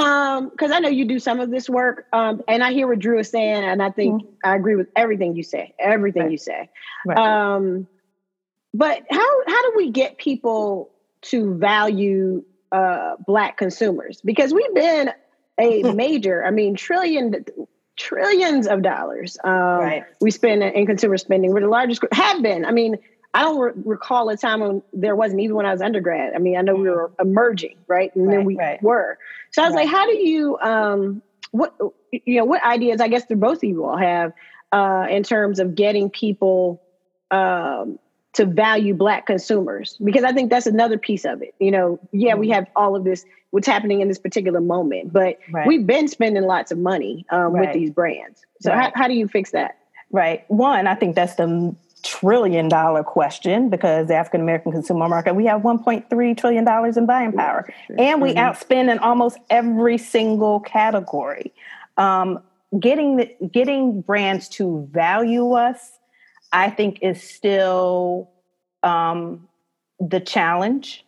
Speaker 7: Because um, I know you do some of this work, um, and I hear what Drew is saying, and I think mm-hmm. I agree with everything you say. Everything right. you say. Right. Um, but how how do we get people to value uh, black consumers because we've been a [laughs] major, I mean, trillion trillions of dollars um, right. we spend in consumer spending. We're the largest, have been. I mean, I don't re- recall a time when there wasn't even when I was undergrad. I mean, I know we were emerging, right, and right, then we right. were. So I was like, how do you, um, what you know, what ideas? I guess do both of you all have uh, in terms of getting people um, to value black consumers because i think that's another piece of it you know yeah we mm-hmm. have all of this what's happening in this particular moment but right. we've been spending lots of money um, right. with these brands so right. how, how do you fix that
Speaker 4: right one i think that's the trillion dollar question because the African American consumer market, we have $1.3 trillion in buying power. And we mm-hmm. outspend in almost every single category. Um, getting the, getting brands to value us I think is still um, the challenge.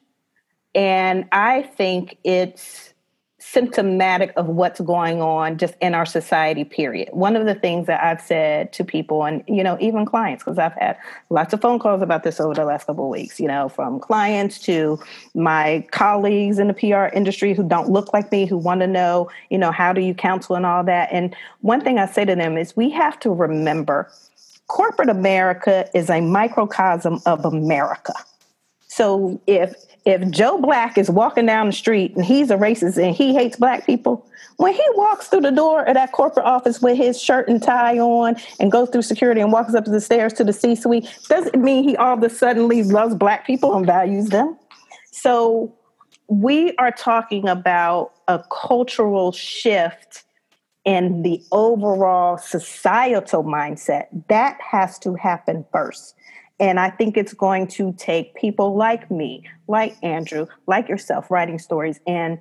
Speaker 4: And I think it's symptomatic of what's going on just in our society period one of the things that i've said to people and you know even clients because i've had lots of phone calls about this over the last couple of weeks you know from clients to my colleagues in the pr industry who don't look like me who want to know you know how do you counsel and all that and one thing i say to them is we have to remember corporate America is a microcosm of America. So if if Joe Black is walking down the street and he's a racist and he hates black people, when he walks through the door of that corporate office with his shirt and tie on and goes through security and walks up the stairs to the C-suite, doesn't mean he all of a sudden loves black people and values them. So we are talking about a cultural shift in the overall societal mindset, that has to happen first. And I think it's going to take people like me, like Andrew, like yourself, writing stories and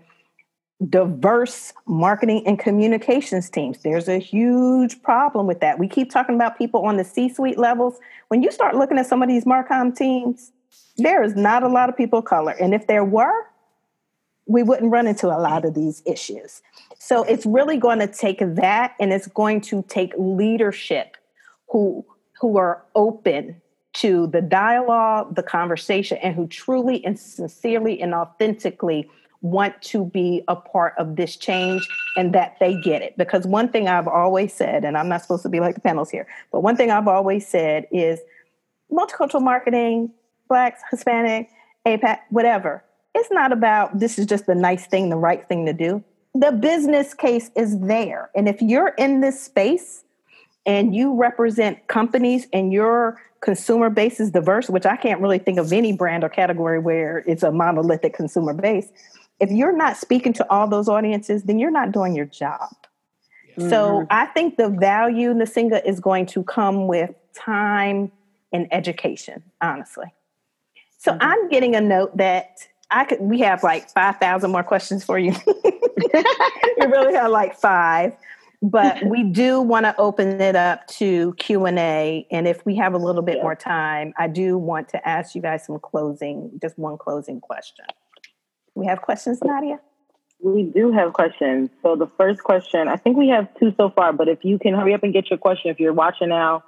Speaker 4: diverse marketing and communications teams. There's a huge problem with that. We keep talking about people on the C suite levels. When you start looking at some of these Marcom teams, there is not a lot of people of color. And if there were, we wouldn't run into a lot of these issues. So it's really going to take that and it's going to take leadership who who are open to the dialogue, the conversation and who truly and sincerely and authentically want to be a part of this change and that they get it. Because one thing I've always said, and I'm not supposed to be like the panels here, but one thing I've always said is multicultural marketing, Blacks, Hispanic, APAC, whatever, it's not about this is just the nice thing, the right thing to do. The business case is there. And if you're in this space and you represent companies and your consumer base is diverse, which I can't really think of any brand or category where it's a monolithic consumer base. If you're not speaking to all those audiences, then you're not doing your job. Mm-hmm. So I think the value, Nsenga, is going to come with time and education, honestly. So mm-hmm. I'm getting a note that I could we have like 5,000 more questions for you. [laughs] we really have like five but we do want to open it up to q&a and if we have a little bit yeah. more time i do want to ask you guys some closing just one closing question. We have questions nadia?
Speaker 5: We do have questions. So the first question i think we have two so far but if you can hurry up and get your question if you're watching now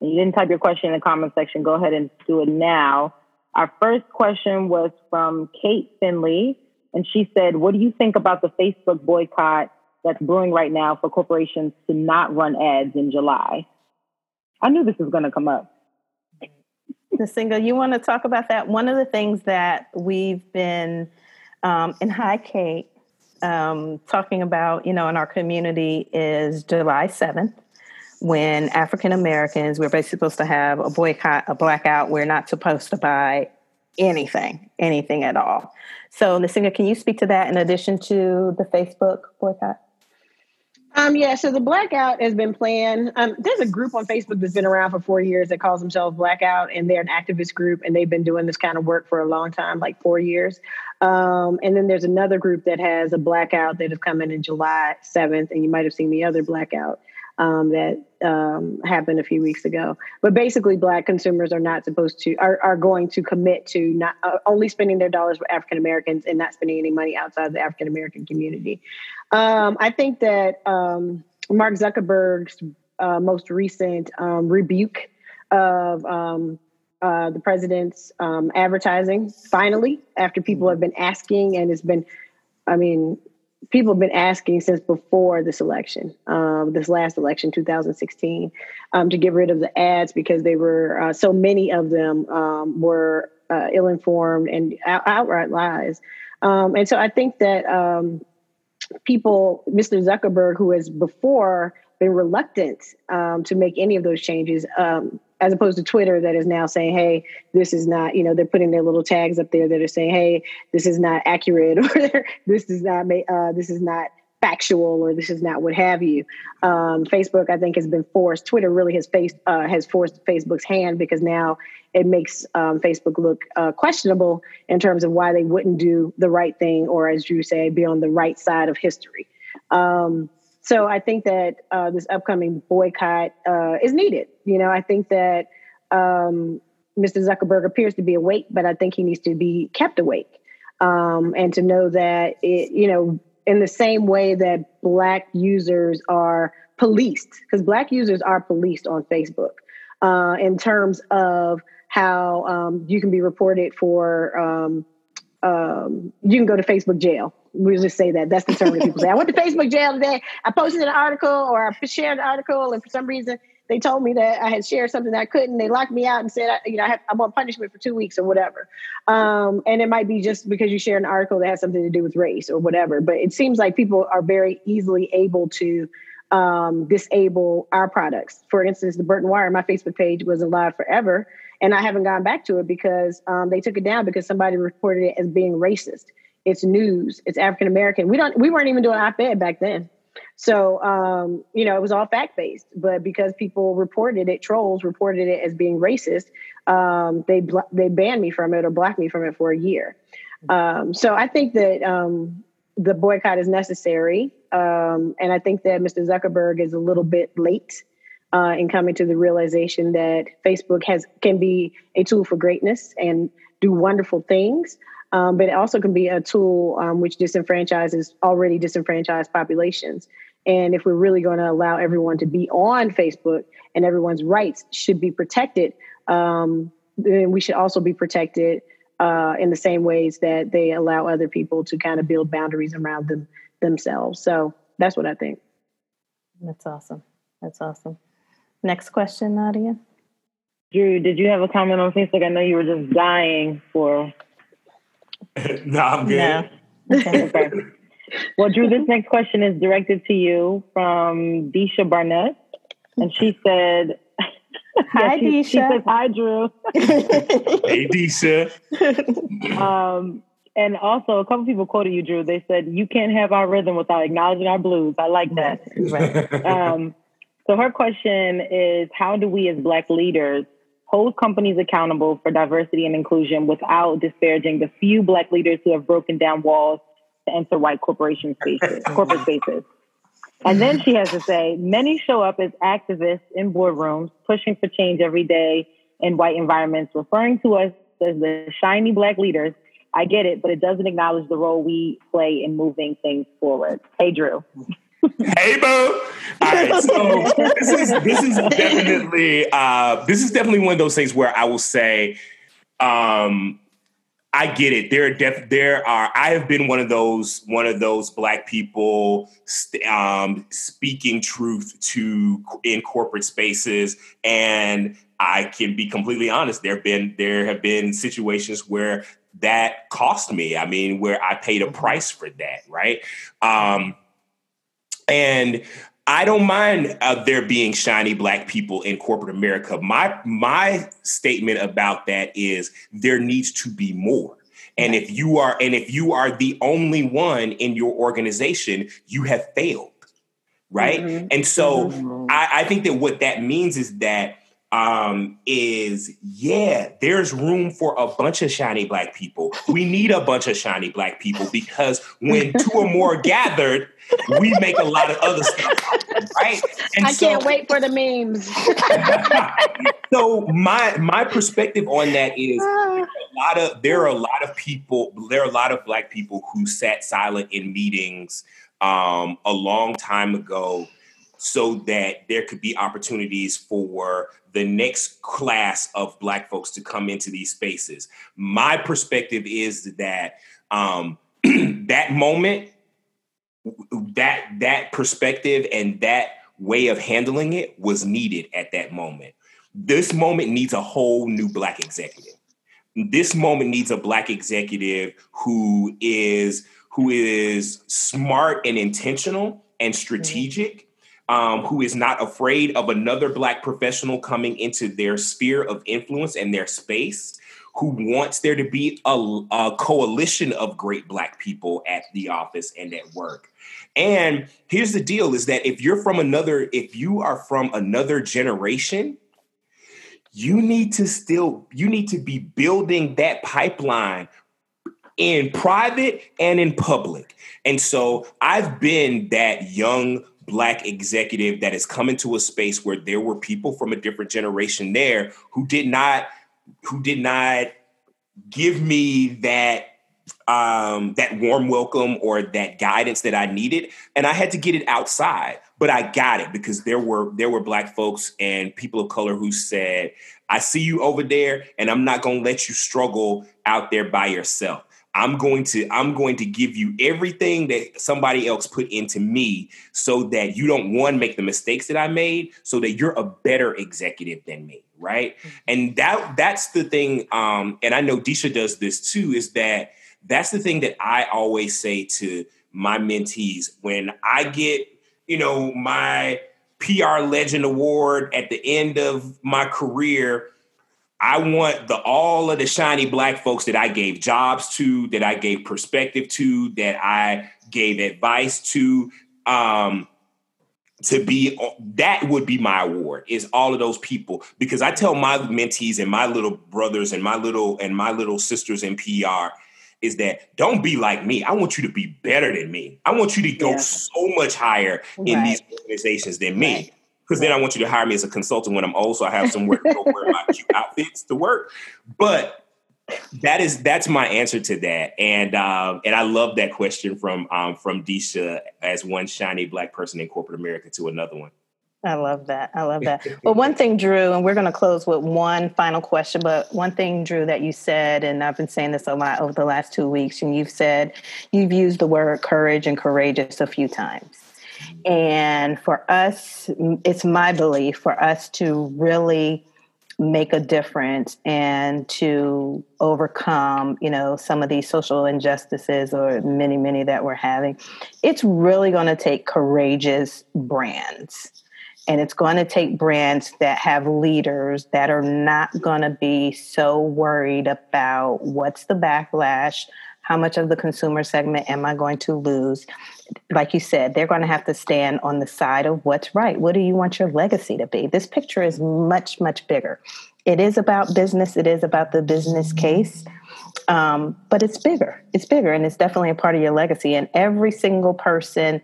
Speaker 5: and you didn't type your question in the comment section go ahead and do it now. Our first question was from kate finley and she said what do you think about the facebook boycott that's brewing right now for corporations to not run ads in July. I knew this was going to come up.
Speaker 4: single, you want to talk about that? One of the things that we've been um, in High Kate um, talking about, you know, in our community is July 7th when African Americans, we're basically supposed to have a boycott, a blackout. We're not supposed to buy anything, anything at all. So, Nsenga, can you speak to that in addition to the Facebook boycott?
Speaker 7: Um, yeah, so the blackout has been planned. Um, there's a group on Facebook that's been around for four years that calls themselves Blackout, and they're an activist group, and they've been doing this kind of work for a long time, like four years. Um, and then there's another group that has a blackout that is coming in July 7th, and you might have seen the other blackout um, that um, happened a few weeks ago. But basically, Black consumers are not supposed to are, are going to commit to not uh, only spending their dollars for African Americans and not spending any money outside of the African American community. Um, I think that um, Mark Zuckerberg's uh, most recent um, rebuke of um, uh, the president's advertising, finally, after people have been asking and it's been, I mean, people have been asking since before this election, um, this last election, 2016, um, to get rid of the ads because they were uh, so many of them um, were uh, ill-informed and out- outright lies. Um, and so I think that um, people, Mr. Zuckerberg, who has before been reluctant um, to make any of those changes, as opposed to Twitter that is now saying, hey, this is not, you know, they're putting their little tags up there that are saying, hey, this is not accurate [laughs] or this is not, uh, this is not factual or this is not what have you. Um, Facebook, I think, has been forced. Twitter really has faced uh, has forced Facebook's hand because now it makes um, Facebook look uh, questionable in terms of why they wouldn't do the right thing or, as Drew said, be on the right side of history. Um, so I think that uh, this upcoming boycott uh, is needed. You know, I think that um, Mr. Zuckerberg appears to be awake, but I think he needs to be kept awake um, and to know that it, you know, in the same way that Black users are policed, because Black users are policed on Facebook uh, in terms of how um, you can be reported for um, you can go to Facebook jail. We'll just say that. That's the term that people say. I went to Facebook jail today. I posted an article or I shared an article, and for some reason they told me that I had shared something that I couldn't. They locked me out and said, you know, I am on punishment for two weeks or whatever. Um, and it might be just because you share an article that has something to do with race or whatever. But it seems like people are very easily able to um, disable our products. For instance, the Burton Wire, my Facebook page was alive forever and I haven't gone back to it because um, they took it down because somebody reported it as being racist. It's news. It's African American. We don't. We weren't even doing op-ed back then. So um, you know, it was all fact based. But because people reported it, trolls reported it as being racist, um, they bl- they banned me from it or blocked me from it for a year. Um, so I think that um, the boycott is necessary, um, and I think that Mr. Zuckerberg is a little bit late uh, and coming to the realization that Facebook has can be a tool for greatness and do wonderful things, um, but it also can be a tool um, which disenfranchises already disenfranchised populations. And if we're really going to allow everyone to be on Facebook and everyone's rights should be protected, um, then we should also be protected uh, in the same ways that they allow other people to kind of build boundaries around them themselves. So that's what I think.
Speaker 4: That's awesome. That's awesome. Next question, Nadia.
Speaker 5: Drew, did you have a comment on Facebook? I know you were just dying for. [laughs]
Speaker 6: no, I'm good. No.
Speaker 5: Okay. [laughs] okay. Well, Drew, this next question is directed to you from Disha Barnett. And she said, [laughs]
Speaker 4: Hi,
Speaker 5: yeah, she,
Speaker 4: Disha.
Speaker 5: She says, Hi, Drew.
Speaker 6: hey, Disha.
Speaker 5: um, and also, a couple people quoted you, Drew. They said, You can't have our rhythm without acknowledging our blues. I like that. Right. um, so her question is how do we as Black leaders hold companies accountable for diversity and inclusion without disparaging the few Black leaders who have broken down walls to enter white corporation spaces, [laughs] corporate spaces. And then she has to say, many show up as activists in boardrooms, pushing for change every day in white environments, referring to us as the shiny black leaders. I get it, but it doesn't acknowledge the role we play in moving things forward. Hey, Drew.
Speaker 6: Hey, Boo. All right, so [laughs] this is this is definitely uh, this is definitely one of those things where I will say, um, I get it. There are def- there are. I have been one of those one of those black people st- um, speaking truth to in corporate spaces, and I can be completely honest. There have been there have been situations where that cost me. I mean, where I paid a price for that, right? Um, and I don't mind uh, there being shiny black people in corporate America. My my statement about that is there needs to be more. And if you are and if you are the only one in your organization, you have failed. Right. Mm-hmm. And so mm-hmm. I, I think that what that means is that um, is yeah, there's room for a bunch of shiny black people. We need a bunch of shiny black people because when two or more [laughs] gathered, we make a lot of other stuff, right?
Speaker 7: And I so, can't wait for the memes. [laughs]
Speaker 6: so my my perspective on that is [sighs] a lot of there are a lot of people, there are a lot of black people who sat silent in meetings um, a long time ago so that there could be opportunities for the next class of black folks to come into these spaces. My perspective is that um, [clears throat] that moment, that that perspective and that way of handling it was needed at that moment. This moment needs a whole new black executive. This moment needs a black executive who is who is smart and intentional and mm-hmm. strategic um, who is not afraid of another Black professional coming into their sphere of influence and their space, who wants there to be a, a coalition of great Black people at the office and at work. And here's the deal is that if you're from another, if you are from another generation, you need to still, you need to be building that pipeline in private and in public. And so I've been that young black executive that has come into a space where there were people from a different generation there who did not who did not give me that um, that warm welcome or that guidance that I needed, and I had to get it outside. But I got it because there were there were black folks and people of color who said, "I see you over there, and I'm not going to let you struggle out there by yourself." I'm going to I'm going to give you everything that somebody else put into me so that you don't one make the mistakes that I made so that you're a better executive than me, right? Mm-hmm. And that that's the thing um and I know Disha does this too is that that's the thing that I always say to my mentees when I get, you know, my PR Legend Award at the end of my career I want the all of the shiny black folks that I gave jobs to, that I gave perspective to, that I gave advice to, um, to be that would be my award is all of those people because I tell my mentees and my little brothers and my little and my little sisters in PR is that don't be like me. I want you to be better than me. I want you to go yeah. so much higher in these organizations than me. Right because then I want you to hire me as a consultant when I'm old, so I have somewhere to go [laughs] wear my cute outfits to work. But that is that's my answer to that, and um, and I love that question from um, from Disha as one shiny black person in corporate America to another one.
Speaker 4: I love that. I love that. [laughs] well, one thing, Drew, and we're going to close with one final question. But one thing, Drew, that you said, and I've been saying this a lot over the last two weeks, and you've said you've used the word courage and courageous a few times. And for us, it's my belief for us to really make a difference and to overcome, you know, some of these social injustices or many, many that we're having. It's really going to take courageous brands. And it's going to take brands that have leaders that are not going to be so worried about what's the backlash, how much of the consumer segment am I going to lose? Like you said, they're going to have to stand on the side of what's right. What do you want your legacy to be? This picture is much, much bigger. It is about business, it is about the business case. Um, but it's bigger. It's bigger, and it's definitely a part of your legacy. And every single person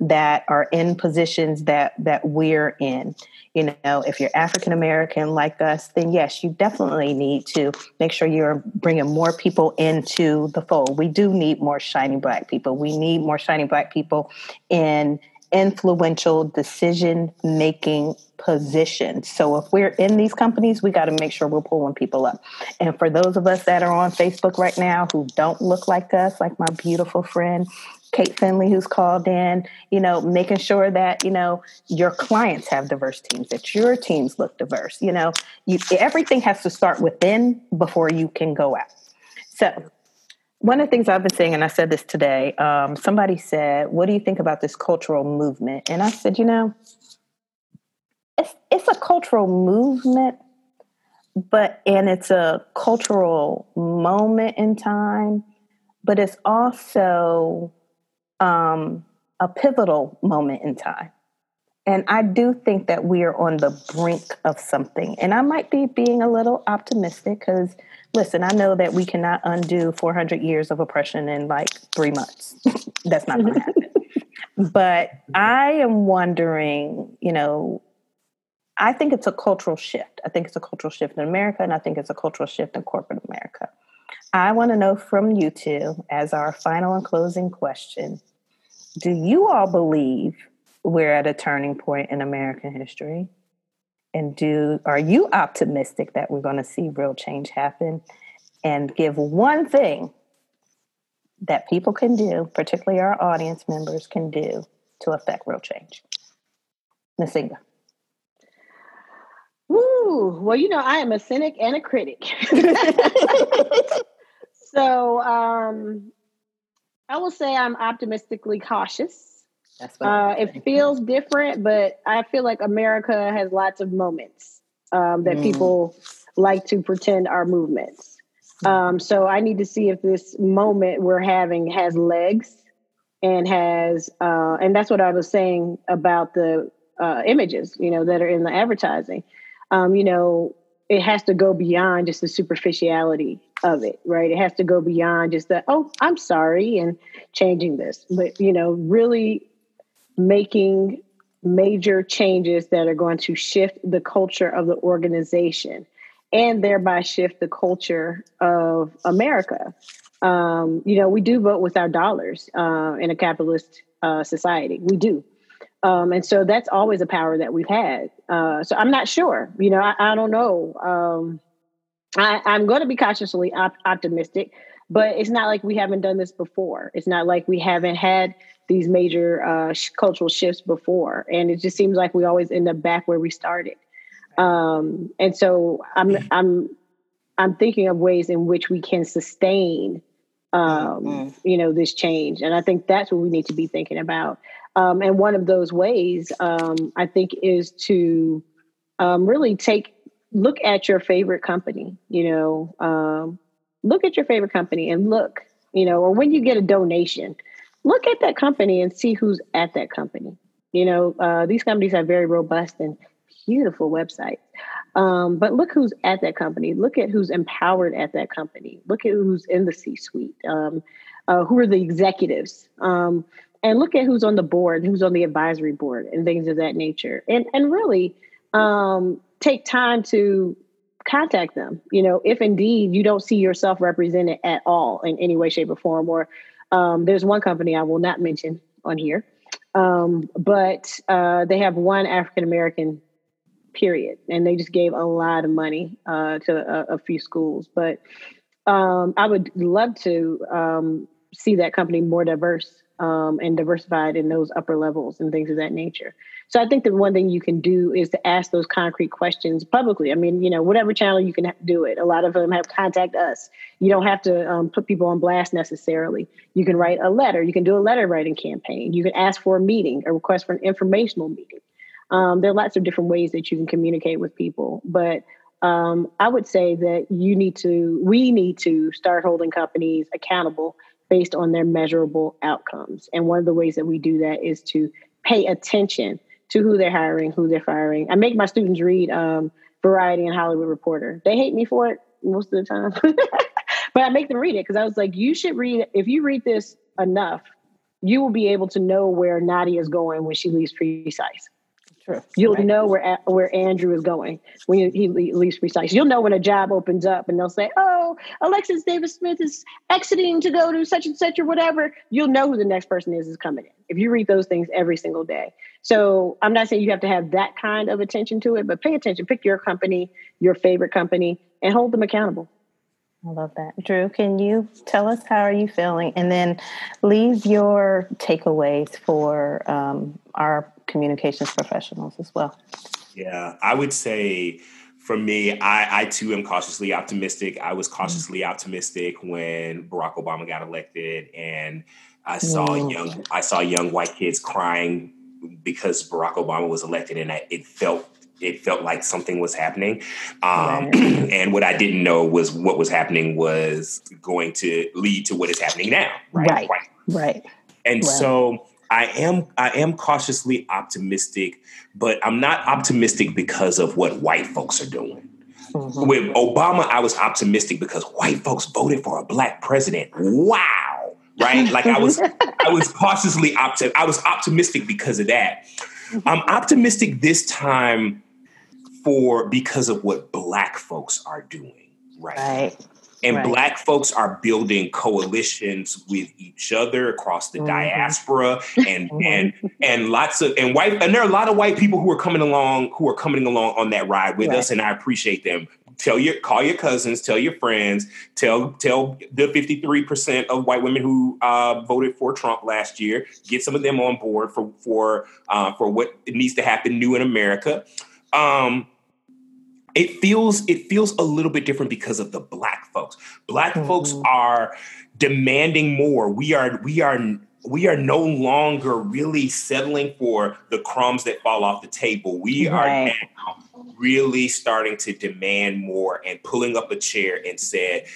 Speaker 4: that are in positions that that we're in, you know, if you're African American like us, then yes, you definitely need to make sure you're bringing more people into the fold. We do need more shiny black people. We need more shiny black people in influential decision making positions. So if we're in these companies, we got to make sure we're pulling people up. And for those of us that are on Facebook right now who don't look like us, like my beautiful friend Kate Finley, who's called in, you know, making sure that, you know, your clients have diverse teams, that your teams look diverse. You know, you, everything has to start within before you can go out. So one of the things I've been saying, and I said this today, um, somebody said, What do you think about this cultural movement? And I said, You know, it's, it's a cultural movement, but, and it's a cultural moment in time, but it's also um, a pivotal moment in time. And I do think that we are on the brink of something. And I might be being a little optimistic because listen, I know that we cannot undo 400 years of oppression in like three months. [laughs] That's not going to happen. But I am wondering, you know, I think it's a cultural shift. I think it's a cultural shift in America, and I think it's a cultural shift in corporate America. I want to know from you two, as our final and closing question do you all believe we're at a turning point in American history? and do are you optimistic that we're going to see real change happen and give one thing that people can do particularly our audience members can do to affect real change Nsenga
Speaker 7: Woo! Well, you know, I am a cynic and a critic. [laughs] [laughs] so um, I will say I'm optimistically cautious. That's Uh, it feels different, but I feel like America has lots of moments um, that mm. people like to pretend are movements. Um, so I need to see if this moment we're having has legs and has, uh, and that's what I was saying about the uh, images, you know, that are in the advertising. Um, you know, it has to go beyond just the superficiality of it, right? It has to go beyond just the, oh, I'm sorry, and changing this. But, you know, really making major changes that are going to shift the culture of the organization and thereby shift the culture of America. Um, you know, we do vote with our dollars uh, in a capitalist uh, society. We do. Um, and so that's always a power that we've had. Uh, so I'm not sure. You know, I, I don't know. Um, I, am going to be cautiously op- optimistic, but it's not like we haven't done this before. It's not like we haven't had these major uh, sh- cultural shifts before, and it just seems like we always end up back where we started. Um, and so I'm I'm I'm thinking of ways in which we can sustain, um, mm-hmm. you know, this change, and I think that's what we need to be thinking about. Um, and one of those ways, um, I think, is to um, really take look at your favorite company. You know, um, look at your favorite company and look, you know, or when you get a donation look at that company and see who's at that company. You know, uh, these companies have very robust and beautiful websites. Um, but look who's at that company. Look at who's empowered at that company. Look at who's in the C suite. Um, uh, who are the executives? Um, and look at who's on the board, who's on the advisory board, and things of that nature. And and really um, take time to contact them. You know, if indeed you don't see yourself represented at all in any way, shape, or form, or um, there's one company I will not mention on here, um, but uh, they have one African American period, and they just gave a lot of money uh, to a, a, few schools. But um, I would love to um, see that company more diverse um, and diversified in those upper levels and things of that nature. So I think the one thing you can do is to ask those concrete questions publicly. I mean, you know, whatever channel you can do it. A lot of them have contact us. You don't have to um, put people on blast necessarily. You can write a letter. You can do a letter writing campaign. You can ask for a meeting, a request for an informational meeting. Um, there are lots of different ways that you can communicate with people, but um, I would say that you need to, we need to start holding companies accountable based on their measurable outcomes. And one of the ways that we do that is to pay attention to who they're hiring, who they're firing. I make my students read um, Variety and Hollywood Reporter. They hate me for it most of the time. [laughs] but I make them read it because I was like, you should read. If you read this enough, you will be able to know where Nadia is going when she leaves precise. True. You'll right. know where where Andrew is going when he leaves precise. You'll know when a job opens up and they'll say, "Oh, Alexis Davis Smith is exiting to go to such and such or whatever." You'll know who the next person is is coming in if you read those things every single day. So I'm not saying you have to have that kind of attention to it, but pay attention. Pick your company, your favorite company, and hold them accountable.
Speaker 4: I love that. Drew, can you tell us how are you feeling? And then leave your takeaways for um, our communications professionals as well.
Speaker 6: Yeah, I would say for me, I, I too am cautiously optimistic. I was cautiously mm-hmm. optimistic when Barack Obama got elected, and I saw mm. young I saw young white kids crying because Barack Obama was elected, and I, it felt it felt like something was happening. Um, right. [clears throat] and what I didn't know was what was happening was going to lead to what is happening now. Right.
Speaker 4: Right. Right. right.
Speaker 6: And right. so I am I am cautiously optimistic, but I'm not optimistic because of what white folks are doing. Mm-hmm. With Obama, I was optimistic because white folks voted for a black president. Wow. Right? Like I was I was cautiously opti- I was optimistic because of that. I'm optimistic this time for because of what black folks are doing right, right. And right. black folks are building coalitions with each other across the mm-hmm. diaspora and [laughs] mm-hmm. and and lots of and white and there are a lot of white people who are coming along who are coming along on that ride with right. us and I appreciate them tell your call your cousins tell your friends tell tell the 53% of white women who uh, voted for trump last year get some of them on board for for uh, for what needs to happen new in america um, it feels it feels a little bit different because of the black folks. Black mm-hmm. folks are demanding more. We are we are we are no longer really settling for the crumbs that fall off the table. We right. are now really starting to demand more and pulling up a chair and said,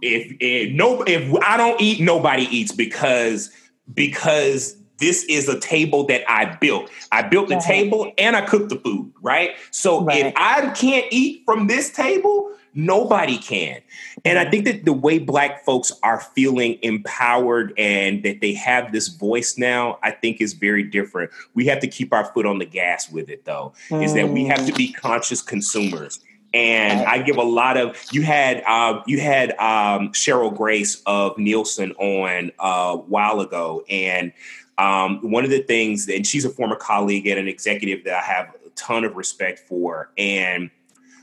Speaker 6: if, if no if I don't eat, nobody eats because because this is a table that I built. I built the right. table and I cooked the food, right? So right. if I can't eat from this table, nobody can. And I think that the way black folks are feeling empowered and that they have this voice now, I think is very different. We have to keep our foot on the gas with it though, mm. is that we have to be conscious consumers. And I give a lot of you had uh, you had um, Cheryl Grace of Nielsen on uh, a while ago, and um, one of the things, and she's a former colleague and an executive that I have a ton of respect for. And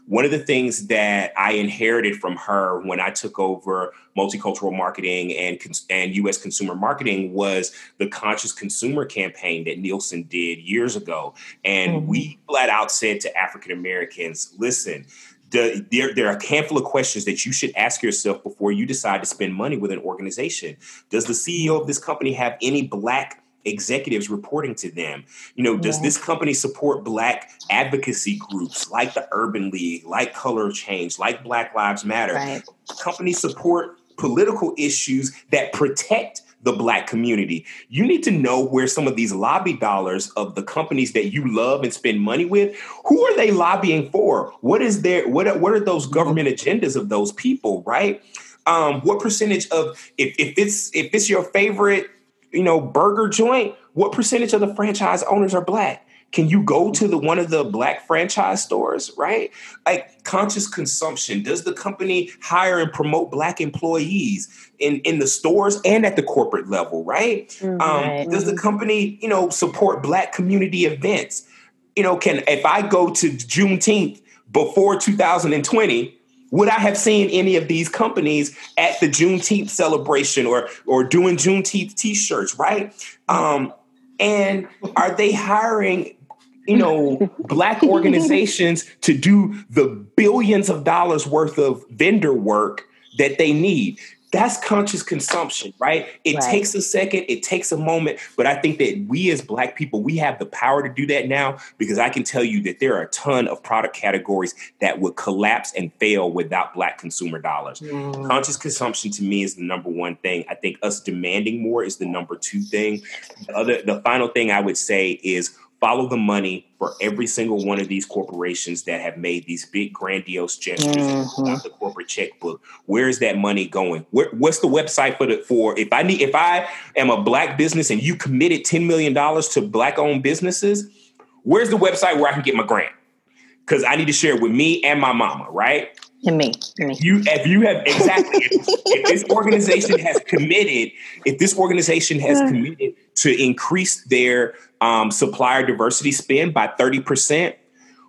Speaker 6: one of the things that I inherited from her when I took over multicultural marketing and and U.S. consumer marketing was the conscious consumer campaign that Nielsen did years ago, and mm-hmm. we flat out said to African Americans, "Listen." The, there, there are a handful of questions that you should ask yourself before you decide to spend money with an organization. Does the CEO of this company have any black executives reporting to them. You know, does this company support black advocacy groups like the Urban League, like Color Change, like Black Lives Matter? Right. Companies support political issues that protect the black community. You need to know where some of these lobby dollars of the companies that you love and spend money with, who are they lobbying for? What is their what what are those government agendas of those people, right? Um, what percentage of if, if it's if it's your favorite you know, burger joint, what percentage of the franchise owners are black? Can you go to the one of the black franchise stores, right? Like conscious consumption. Does the company hire and promote black employees in, in the stores and at the corporate level, right? Mm-hmm. Um, does the company, you know, support black community events? You know, can if I go to Juneteenth before 2020, would I have seen any of these companies at the Juneteenth celebration or or doing Juneteenth T-shirts, right? Um, and are they hiring, you know, black organizations to do the billions of dollars worth of vendor work that they need? That's conscious consumption, right? It right. takes a second, it takes a moment, but I think that we as Black people, we have the power to do that now because I can tell you that there are a ton of product categories that would collapse and fail without Black consumer dollars. Mm. Conscious consumption to me is the number one thing. I think us demanding more is the number two thing. The other, the final thing I would say is follow the money for every single one of these corporations that have made these big grandiose gestures mm-hmm. on the corporate checkbook where is that money going where, what's the website for the for if i need if i am a black business and you committed 10 million dollars to black owned businesses where's the website where i can get my grant because i need to share it with me and my mama right
Speaker 4: and me, me.
Speaker 6: You, if you have exactly, if, if, this organization has committed, if this organization has [laughs] committed to increase their um, supplier diversity spend by 30%.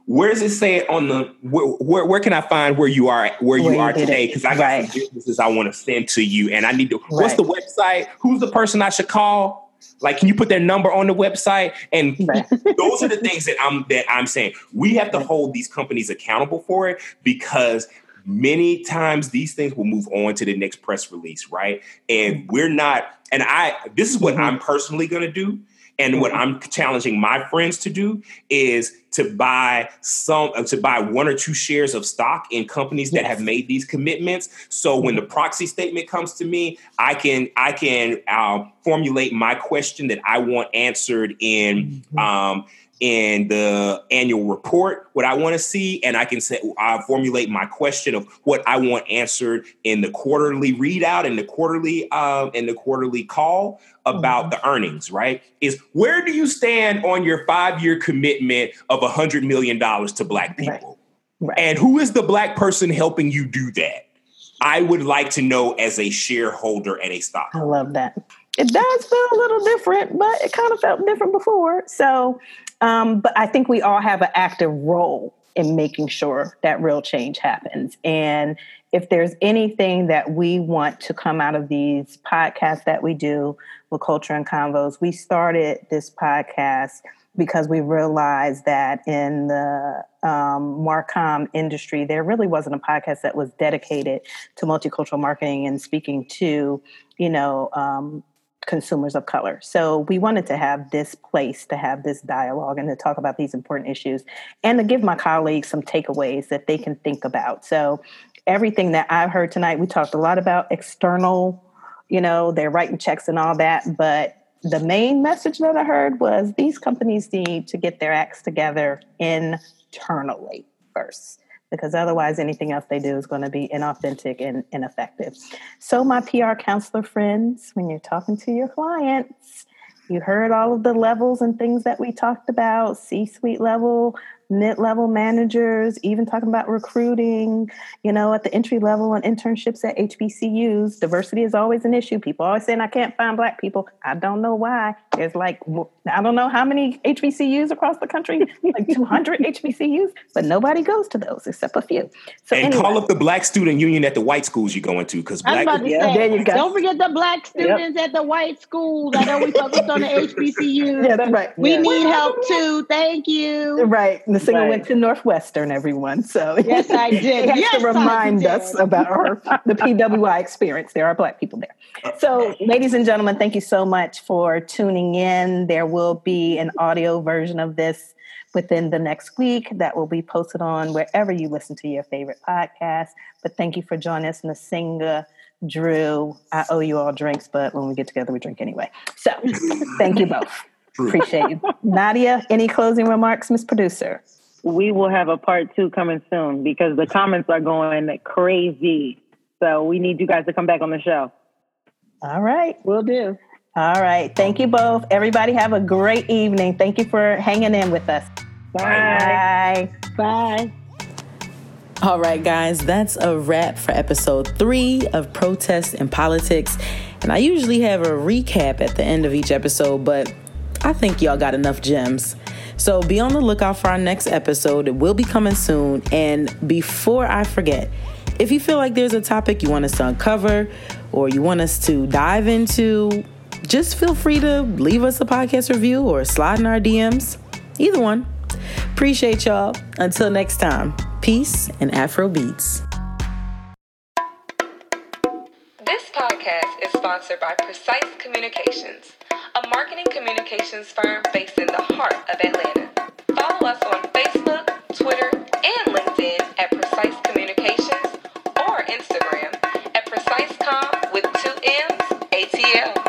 Speaker 6: Where does it say on the where, where, where can I find where you are where you where are today? Because I got right. some businesses I want to send to you, and I need to. Right. What's the website? Who's the person I should call? Like, can you put their number on the website? And right. [laughs] those are the things that I'm that I'm saying. We have to hold these companies accountable for it because many times these things will move on to the next press release, right? And we're not. And I, this is what mm-hmm. I'm personally going to do and what I'm challenging my friends to do is to buy some uh, to buy one or two shares of stock in companies that have made these commitments. So when the proxy statement comes to me, I can I can uh, formulate my question that I want answered in mm-hmm. um, in the annual report what I want to see, and I can say I formulate my question of what I want answered in the quarterly readout and the quarterly um, in the quarterly call about mm-hmm. the earnings. Right? Is where do you stand on your five year commitment of a hundred million dollars to Black people, right. Right. and who is the Black person helping you do that? I would like to know as a shareholder and a stock.
Speaker 4: I love that. It does feel a little different, but it kind of felt different before. So um, but I think we all have an active role in making sure that real change happens. And if there's anything that we want to come out of these podcasts that we do with Culture and Convos, we started this podcast because we realized that in the um, Marcom industry, there really wasn't a podcast that was dedicated to multicultural marketing and speaking to, you know, um, consumers of color. So we wanted to have this place to have this dialogue and to talk about these important issues and to give my colleagues some takeaways that they can think about. So everything that I've heard tonight, we talked a lot about external, you know, they're writing checks and all that, but the main message that I heard was these companies need to get their acts together internally first because otherwise anything else they do is going to be inauthentic and ineffective. So, my PR counselor friends, when you're talking to your clients, you heard all of the levels and things that we talked about C suite level, mid-level managers, even talking about recruiting, you know, at the entry level and internships at HBCUs. Diversity is always an issue. People always saying I can't find black people. I don't know why. There's like I don't know how many HBCUs across the country, like 200 HBCUs, [laughs] but nobody goes to those except a few.
Speaker 6: So and anyway. call up the black student union at the white schools you're going to because black.
Speaker 7: About to yeah, there you go. Don't forget the black students yep. at the white schools. I know we focused on the HBCUs. [laughs]
Speaker 4: Yeah, that's right.
Speaker 7: We
Speaker 4: yeah.
Speaker 7: need help too. Thank you.
Speaker 4: Right. The singer right. went to Northwestern, everyone. So [laughs]
Speaker 7: yes, I did.
Speaker 4: yes, to remind us about our the PWI experience. There are black people there. So, ladies and gentlemen, thank you so much for tuning in. There will be an audio version of this within the next week that will be posted on wherever you listen to your favorite podcast. But thank you for joining us, Nsenga. Drew, I owe you all drinks, but when we get together, we drink anyway. So thank you both. Appreciate you. Nadia, any closing remarks, Miss Producer?
Speaker 5: We will have a part two coming soon because the comments are going crazy. So we need you guys to come back on the show.
Speaker 4: All right.
Speaker 7: We'll do.
Speaker 4: All right. Thank you both. Everybody have a great evening. Thank you for hanging in with us.
Speaker 7: Bye.
Speaker 4: Bye. Bye.
Speaker 3: All right, guys, that's a wrap for episode three of Protest and Politics. And I usually have a recap at the end of each episode, but I think y'all got enough gems. So be on the lookout for our next episode. It will be coming soon. And before I forget, if you feel like there's a topic you want us to uncover or you want us to dive into, just feel free to leave us a podcast review or slide in our DMs. Either one. Appreciate y'all. Until next time, peace and Afro beats.
Speaker 1: This podcast is sponsored by Precise Communications a marketing communications firm based in the heart of Atlanta. Follow us on Facebook, Twitter, and LinkedIn at Precise Communications or Instagram at PreciseComm with two M's ATL.